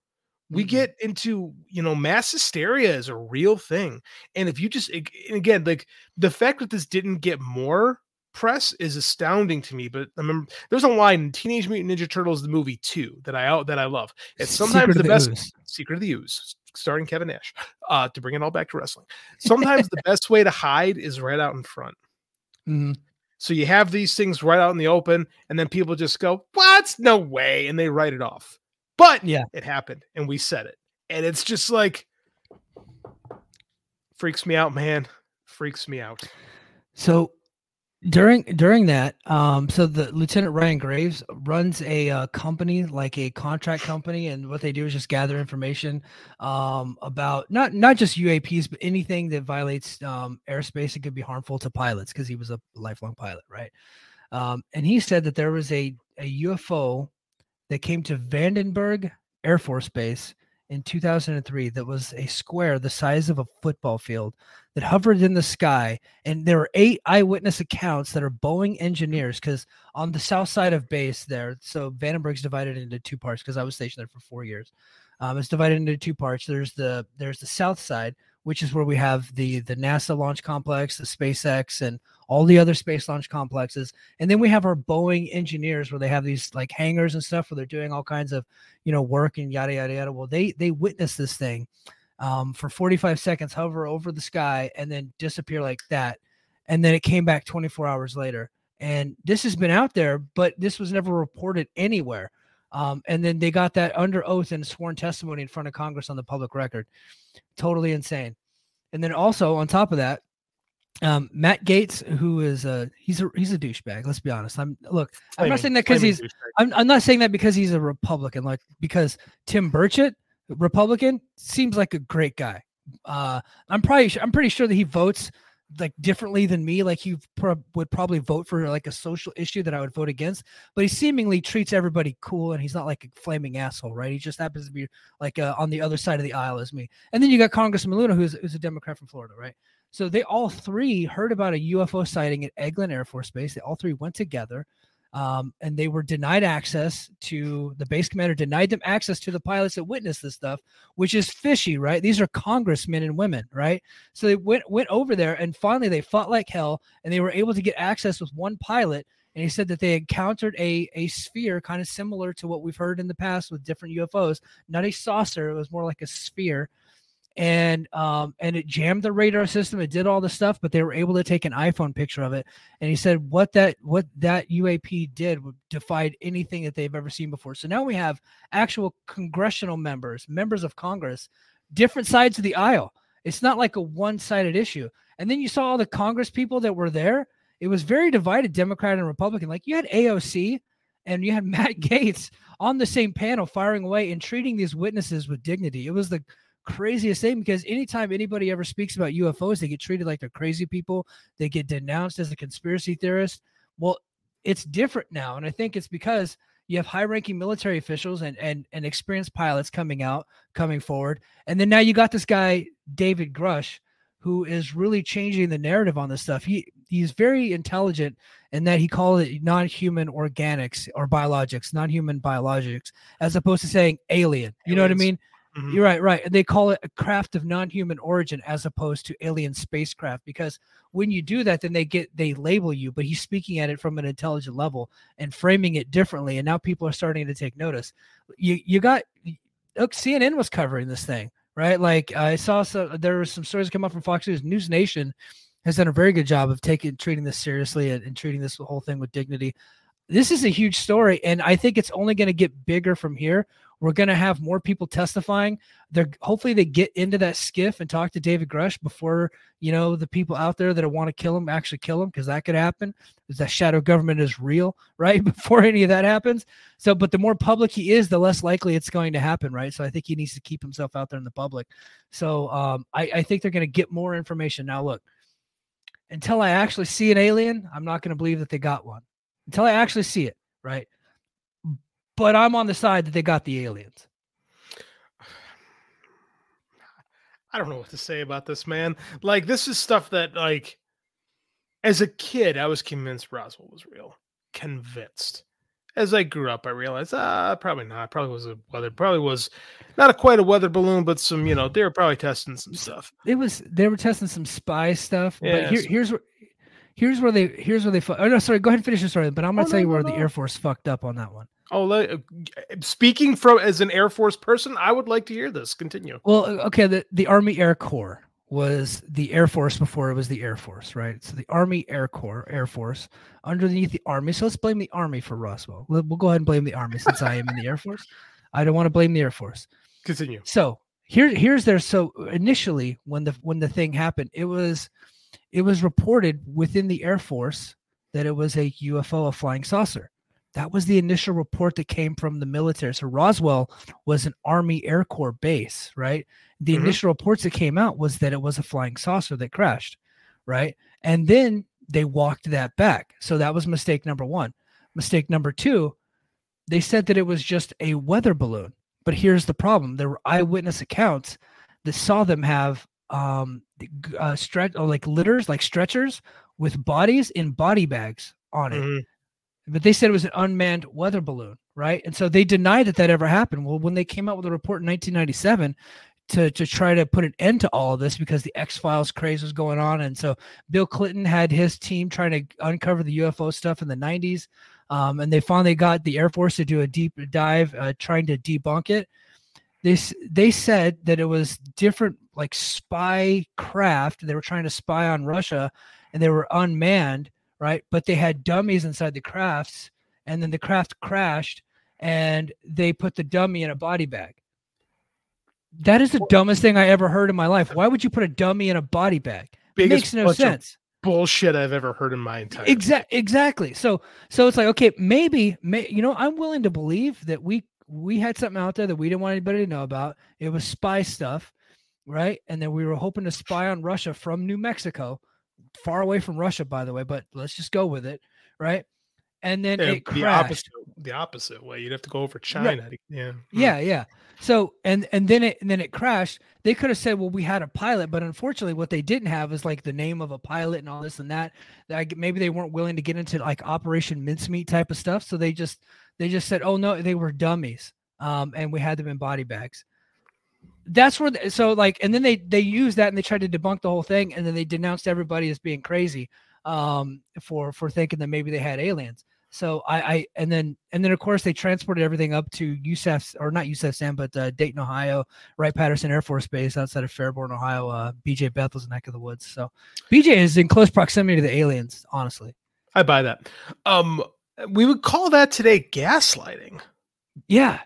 We Mhm. get into, you know, mass hysteria is a real thing. And if you just and again, like the fact that this didn't get more press is astounding to me. But I remember there's a line in Teenage Mutant Ninja Turtles, the movie two, that I out that I love. It's sometimes of the best Ooze. Secret of the Ooze, starring Kevin Nash, uh, to bring it all back to wrestling. Sometimes the best way to hide is right out in front. Mhm. So you have these things right out in the open, and then people just go, What? No way. And they write it off. But Yeah. it happened, and we said it. And it's just like, freaks me out, man. Freaks me out. So during during that, um, so the Lieutenant Ryan Graves runs a uh, company, like a contract company, and what they do is just gather information um, about not not just UAPs, but anything that violates um, airspace and could be harmful to pilots, because he was a lifelong pilot, right? Um, and he said that there was a a UFO that came to Vandenberg Air Force Base in 2003 that was a square the size of a football field that hovered in the sky and there were eight eyewitness accounts that are Boeing engineers because on the south side of base there, so Vandenberg's divided into two parts because I was stationed there for four years. Um, it's divided into two parts. There's the there's the south side, which is where we have the the NASA launch complex, the SpaceX, and all the other space launch complexes. And then we have our Boeing engineers where they have these like hangars and stuff where they're doing all kinds of you know work and yada yada yada. Well, they they witness this thing um, for 45 seconds, hover over the sky, and then disappear like that. And then it came back 24 hours later. And this has been out there, but this was never reported anywhere. Um, and then they got that under oath and sworn testimony in front of Congress on the public record. Totally insane. And then also on top of that, um, Matt Gaetz, who is a he's a he's a douchebag. Let's be honest. I'm look. I'm not saying that because he's. I'm, I'm not saying that because he's a Republican, like because Tim Burchett, Republican, seems like a great guy. Uh, I'm probably I'm pretty sure that he votes like differently than me. Like he would probably vote for like a social issue that I would vote against, but he seemingly treats everybody cool and he's not like a flaming asshole, right? He just happens to be like uh, on the other side of the aisle as me. And then you got Congressman Luna, who's, who's a Democrat from Florida, right? So they all three heard about a UFO sighting at Eglin Air Force Base. They all three went together um, and they were denied access to the base commander denied them access to the pilots that witnessed this stuff which is fishy right? These are congressmen and women right? So they went went over there and finally they fought like hell and they were able to get access with one pilot. And he said that they encountered a a sphere kind of similar to what we've heard in the past with different UFOs not a saucer it was more like a sphere and um and it jammed the radar system it did all the stuff but they were able to take an iphone picture of it. And he said what that what that uap did defied anything that they've ever seen before. So now we have actual congressional members members of congress different sides of the aisle. It's not like a one-sided issue. And then you saw all the congress people that were there. It was very divided democrat and republican. Like you had aoc and you had matt Gaetz on the same panel firing away and treating these witnesses with dignity. It was the craziest thing because anytime anybody ever speaks about UFOs, they get treated like they're crazy people. They get denounced as a conspiracy theorist. Well, it's different now. And I think it's because you have high ranking military officials and, and, and experienced pilots coming out, coming forward. And then now you got this guy, David Grush, who is really changing the narrative on this stuff. He he's very intelligent in that he called it non-human organics or biologics, non-human biologics, as opposed to saying alien. You Aliens. know what I mean? Mm-hmm. You're right, right. And they call it a craft of non-human origin as opposed to alien spacecraft because when you do that, then they get they label you. But he's speaking at it from an intelligent level and framing it differently, and now people are starting to take notice. You you got look, CNN was covering this thing, right? Like I saw some there were some stories come up from Fox News. News Nation has done a very good job of taking treating this seriously and, and treating this whole thing with dignity. This is a huge story, and I think it's only going to get bigger from here we're going to have more people testifying. They're hopefully they get into that skiff and talk to David Grush before you know the people out there that want to kill him actually kill him because that could happen. Because that shadow government is real, right? Before any of that happens. So, but the more public he is, the less likely it's going to happen, right? So I think he needs to keep himself out there in the public. So um, I, I think they're going to get more information. Now, look, until I actually see an alien, I'm not going to believe that they got one. Until I actually see it, right? But I'm on the side that they got the aliens. I don't know what to say about this, man. Like, this is stuff that, like, as a kid, I was convinced Roswell was real. Convinced. As I grew up, I realized, ah, probably not. Probably was a weather. Probably was not a, quite a weather balloon, but some, you know, they were probably testing some stuff. It was. They were testing some spy stuff. Yeah, but here, here's where. Here's where they. Here's where they. Oh no, sorry. Go ahead and finish your story. But I'm gonna oh, tell no, you where no, the Air Force fucked up on that one. Oh, uh, speaking from as an Air Force person, I would like to hear this. Continue. Well, uh, okay. The, the Army Air Corps was the Air Force before it was the Air Force, right? So the Army Air Corps, Air Force, underneath the Army. So let's blame the Army for Roswell. We'll, we'll go ahead and blame the Army since I am in the Air Force. I don't want to blame the Air Force. Continue. So here, here's their. So initially, when the when the thing happened, it was it was reported within the Air Force that it was a UFO, a flying saucer. That was the initial report that came from the military. So Roswell was an Army Air Corps base, right? The mm-hmm. initial reports that came out was that it was a flying saucer that crashed, right? And then they walked that back. So that was mistake number one. Mistake number two, they said that it was just a weather balloon. But here's the problem: there were eyewitness accounts that saw them have um uh, stretch like litters, like stretchers with bodies in body bags on it. Mm-hmm but they said it was an unmanned weather balloon, right? And so they denied that that ever happened. Well, when they came out with a report in 1997 to to try to put an end to all of this because the X Files craze was going on, and so Bill Clinton had his team trying to uncover the UFO stuff in the 90s, um, and they finally got the Air Force to do a deep dive uh, trying to debunk it. They they said that it was different, like spy craft. They were trying to spy on Russia, and they were unmanned right? But they had dummies inside the crafts, and then the craft crashed, and they put the dummy in a body bag. That is the dumbest thing I ever heard in my life. Why would you put a dummy in a body bag? Makes no sense. Bullshit I've ever heard in my entire exactly exactly. So so it's like okay maybe may, you know I'm willing to believe that we we had something out there that we didn't want anybody to know about. It was spy stuff, right? And then we were hoping to spy on Russia from New Mexico far away from Russia, by the way, but let's just go with it, right? And then Yeah, it the crashed. opposite the opposite way. You'd have to go over China. Yeah. Yeah, yeah. So and and then it and then it crashed. They could have said, "Well, we had a pilot," but unfortunately, what they didn't have is like the name of a pilot and all this and that. Like maybe they weren't willing to get into like Operation Mincemeat type of stuff, so they just they just said, "Oh no, they were dummies," um, and we had them in body bags. That's where the, so like and then they they used that and they tried to debunk the whole thing and then they denounced everybody as being crazy um for for thinking that maybe they had aliens. So I, I and then and then of course they transported everything up to USAF or not USAF Sam, but uh, Dayton, Ohio, Wright Patterson Air Force Base outside of Fairborn, Ohio. Uh, BJ Bethel's neck of the woods. So BJ is in close proximity to the aliens. Honestly, I buy that. Um, we would call that today gaslighting. yeah,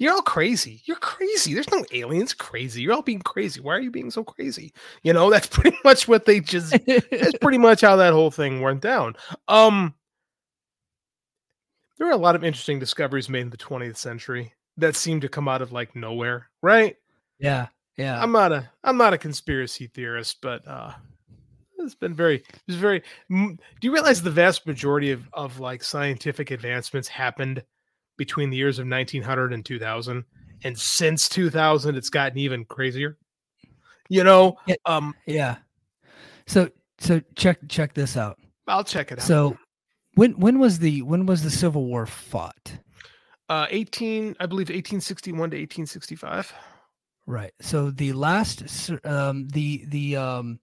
You're all crazy. You're crazy. There's no aliens crazy. You're all being crazy. Why are you being so crazy? You know, that's pretty much what they just that's pretty much how that whole thing went down. Um there were a lot of interesting discoveries made in the 20th century that seemed to come out of like nowhere, right? yeah, yeah. I'm not a I'm not a conspiracy theorist, but uh it's been very it's very do you realize the vast majority of of like scientific advancements happened between the years of 1900 and 2000 and since 2000 it's gotten even crazier you know Yeah. um yeah. So so check check this out. i'll check it out So when when was the when was the Civil War fought? uh 18 i believe 1861 to 1865 Right. So the last um the the um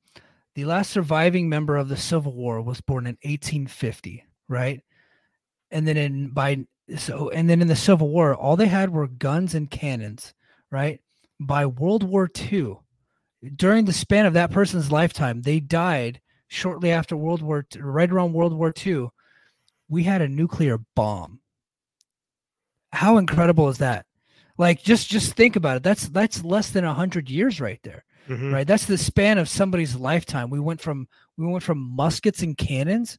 the last surviving member of the Civil War was born in 1850, right? And then in by so and then in the Civil War, all they had were guns and cannons, right? By World War II, during the span of that person's lifetime, they died shortly after World War II, right around World War II. We had a nuclear bomb. How incredible is that? Like just just think about it. That's that's less than a hundred years right there Mhm. right that's the span of somebody's lifetime we went from we went from muskets and cannons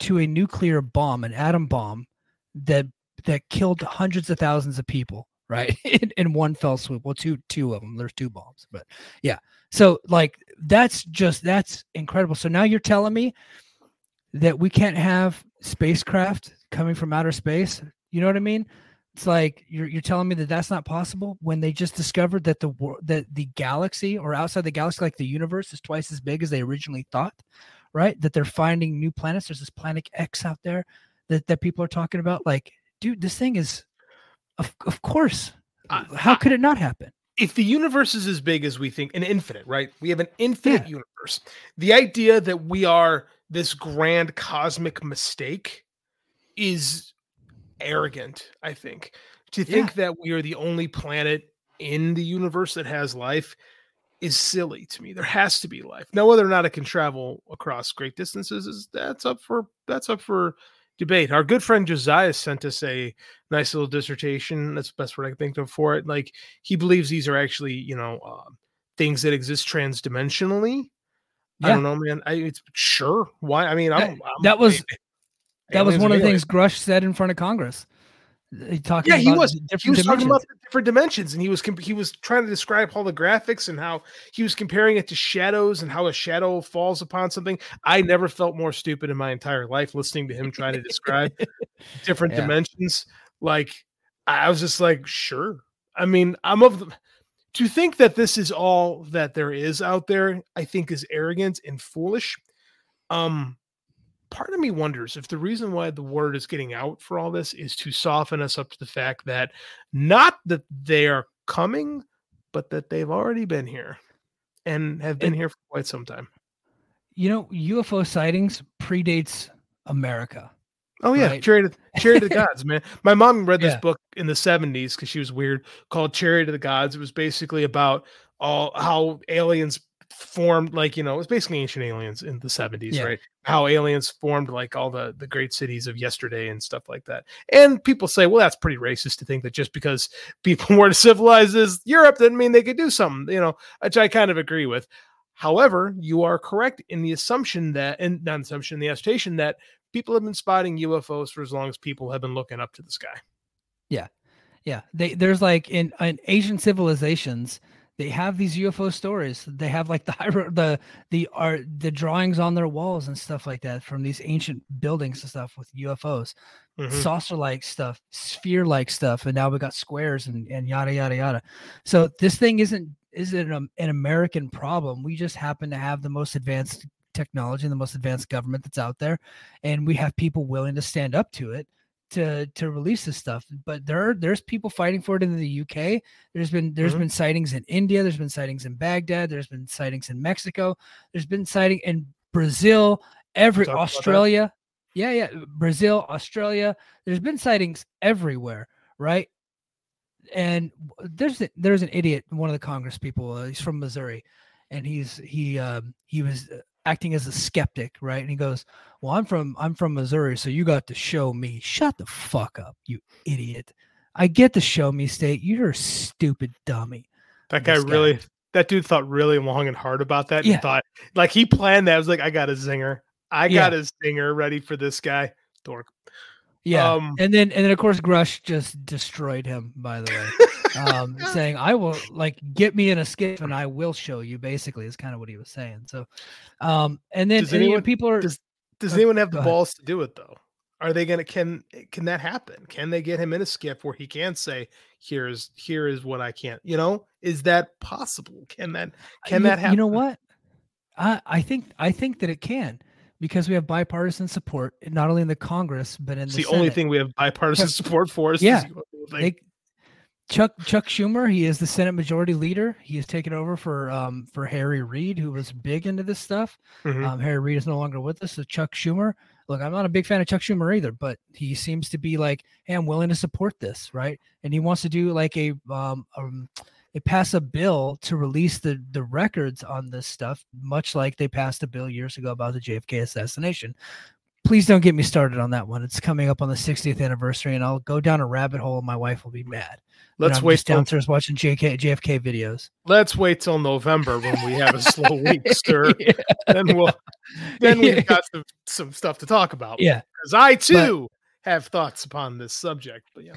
to a nuclear bomb an atom bomb that that killed hundreds of thousands of people right in, in one fell swoop. Well two two of them. There's two bombs but yeah. So like that's just that's incredible. So now you're telling me that we can't have spacecraft coming from outer space? You know what i mean? It's like you're you're telling me that that's not possible when they just discovered that the that the galaxy or outside the galaxy, like the universe, is twice as big as they originally thought, right? That they're finding new planets. There's this planet X out there that that people are talking about. Like, dude, this thing is, of of course. I- How could it not happen? if the universe is as big as we think an infinite right we have an infinite universe the idea that we are this grand cosmic mistake is arrogant i think to think that we are the only planet in the universe that has life is silly to me there has to be life now whether or not it can travel across great distances is that's up for that's up for debate. Our good friend josiah sent us a nice little dissertation. That's the best word i can think of for it. Like he believes these are actually you know um, things that exist transdimensionally. I don't know man. I, it's sure. Why? I mean i'm, I'm that was- That was one of the things Grush said in front of Congress. He talking Yeah, he was. he was talking dimensions. about the different dimensions and he was comp- he was trying to describe holographics and how he was comparing it to shadows and how a shadow falls upon something i never felt more stupid in my entire life listening to him trying to describe different Yeah. dimensions like i was just like sure i mean i'm of the to think that this is all that there is out there i think is arrogant and foolish um part of me wonders if the reason why the word is getting out for all this is to soften us up to the fact that not that they are coming, but that they've already been here and have been And- here for quite some time. You know, UFO sightings predates America. Oh yeah, Right. Chariot, of, Chariot of the Gods, man. My mom read this Yeah. book in the '70s because she was weird, called Chariot of the Gods. It was basically about all how aliens formed, like you know, it was basically ancient aliens in the '70s, Yeah. right? How aliens formed like all the the great cities of yesterday and stuff like that. And people say, well, that's pretty racist to think that just because people weren't civilized as Europe didn't mean they could do something, you know, which I kind of agree with. However, you are correct in the assumption that, and not assumption, the assertion that people have been spotting UFOs for as long as people have been looking up to the sky. Yeah, they there's like in in Asian civilizations, they have these UFO stories. They have like the the the art the drawings on their walls and stuff like that from these ancient buildings and stuff with UFOs, mm-hmm. saucer like stuff, sphere like stuff, and now we got squares and and yada yada yada. So this thing isn't isn't an, an American problem. We just happen to have the most advanced technology and the most advanced government that's out there, and we have people willing to stand up to it to to release this stuff but there are there's people fighting for it in the UK there's been there's mm-hmm. been sightings in India there's been sightings in Baghdad there's been sightings in Mexico there's been sighting in Brazil every Australia yeah yeah Brazil Australia there's been sightings everywhere right? And there's there's an idiot one of the congress people uh, he's from Missouri and he's he um he was acting as a skeptic, right? And he goes, "Well, I'm from I'm from Missouri, so you got to show me." Shut the fuck up, you idiot! I get to show me state. You're a stupid dummy. That guy really, that dude thought really long and hard about that. Yeah. thought like he planned that. I was like, I got a zinger. I got yeah. a zinger ready for this guy. Dork. Yeah, um, and then and then of course Grush just destroyed him. By the way, um, saying I will like get me in a skiff and I will show you. Basically, is kind of what he was saying. So, um, and then and anyone, people are does, does uh, anyone have the balls to do it though? Are they gonna can can that happen? Can they get him in a skiff where he can say, "Here's here is what I can't." You know, is that possible? Can that can you, that happen? You know what? I I think I think that it can because we have bipartisan support, not only in the Congress but in it's the, the only thing we have bipartisan support for. Is yeah, they, Chuck Chuck Schumer, he is the Senate Majority Leader. He has taken over for um, for Harry Reid, who was big into this stuff. Mm-hmm. Um, Harry Reid is no longer with us. So Chuck Schumer, look, I'm not a big fan of Chuck Schumer either, but he seems to be like, hey, I'm willing to support this, right? And he wants to do like a um, um they pass a bill to release the the records on this stuff, much like they passed a bill years ago about the JFK assassination. Please don't get me started on that one. It's coming up on the 60th anniversary, and I'll go down a rabbit hole, and my wife will be mad. Let's wait till, downstairs watching JK, JFK videos. Let's wait till November when we have a slow week, sir. yeah. Then we'll then we've got some some stuff to talk about. Yeah, because I too but, have thoughts upon this subject. But yeah.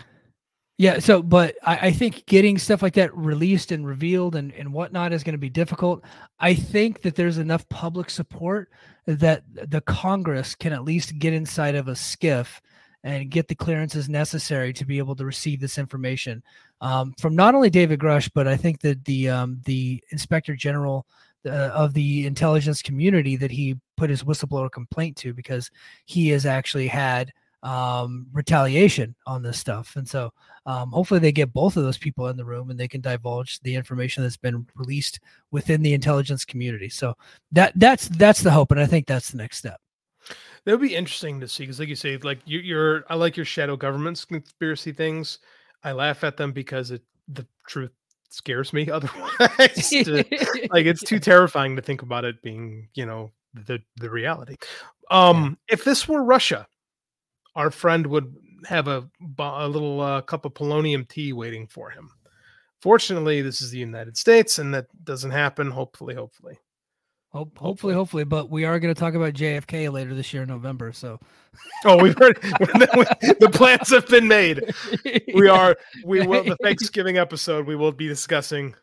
Yeah, so but I, I, think getting stuff like that released and revealed and, and whatnot is going to be difficult. I think that there's enough public support that the Congress can at least get inside of a skiff and get the clearances necessary to be able to receive this information um, from not only David Grush, but I think that the um, the Inspector General uh, of the intelligence community that he put his whistleblower complaint to because he has actually had um, retaliation on this stuff. And so um, hopefully they get both of those people in the room and they can divulge the information that's been released within the intelligence community. So that that's that's the hope, and I think that's the next step. That would be interesting to see because, like you say, like you, you're I like your shadow governments conspiracy things. I laugh at them because it the truth scares me otherwise. to, like it's too terrifying to think about it being, you know, the the reality. Um, if this were Russia, our friend would have a, a little uh, cup of polonium tea waiting for him. Fortunately, this is the United States, and that doesn't happen. Hopefully, hopefully. Hope, hopefully, hopefully, but we are going to talk about JFK later this year in November. So, oh, we've heard the plans have been made. We are we will the Thanksgiving episode. We will be discussing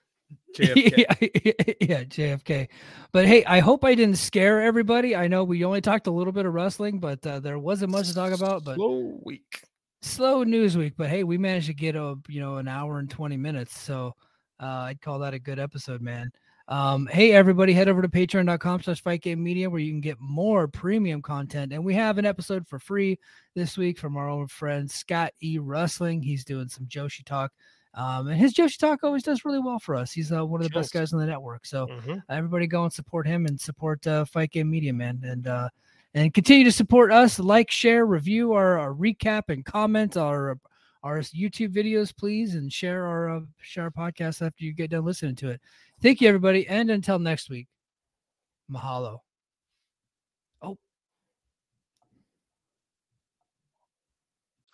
JFK. yeah, JFK. But hey, I hope I didn't scare everybody. I know we only talked a little bit of wrestling, but uh, there wasn't much to talk about. But slow week, slow news week. But hey, we managed to get a you know an hour and twenty minutes, so uh, I'd call that a good episode, man. Um, hey everybody, head over to patreon.com slash fight game media where you can get more premium content. And we have an episode for free this week from our old friend Scott E. Wrestling. He's doing some Joshi talk um, and his Joshi Talk always does really well for us. He's uh, one of the best guys on the network. So mm-hmm. everybody go and support him and support uh, Fight Game Media, man. And uh, and continue to support us. Like, share, review our, our recap, and comment our our YouTube videos, please, and share our uh, share our podcast after you get done listening to it. Thank you, everybody, and until next week, mahalo.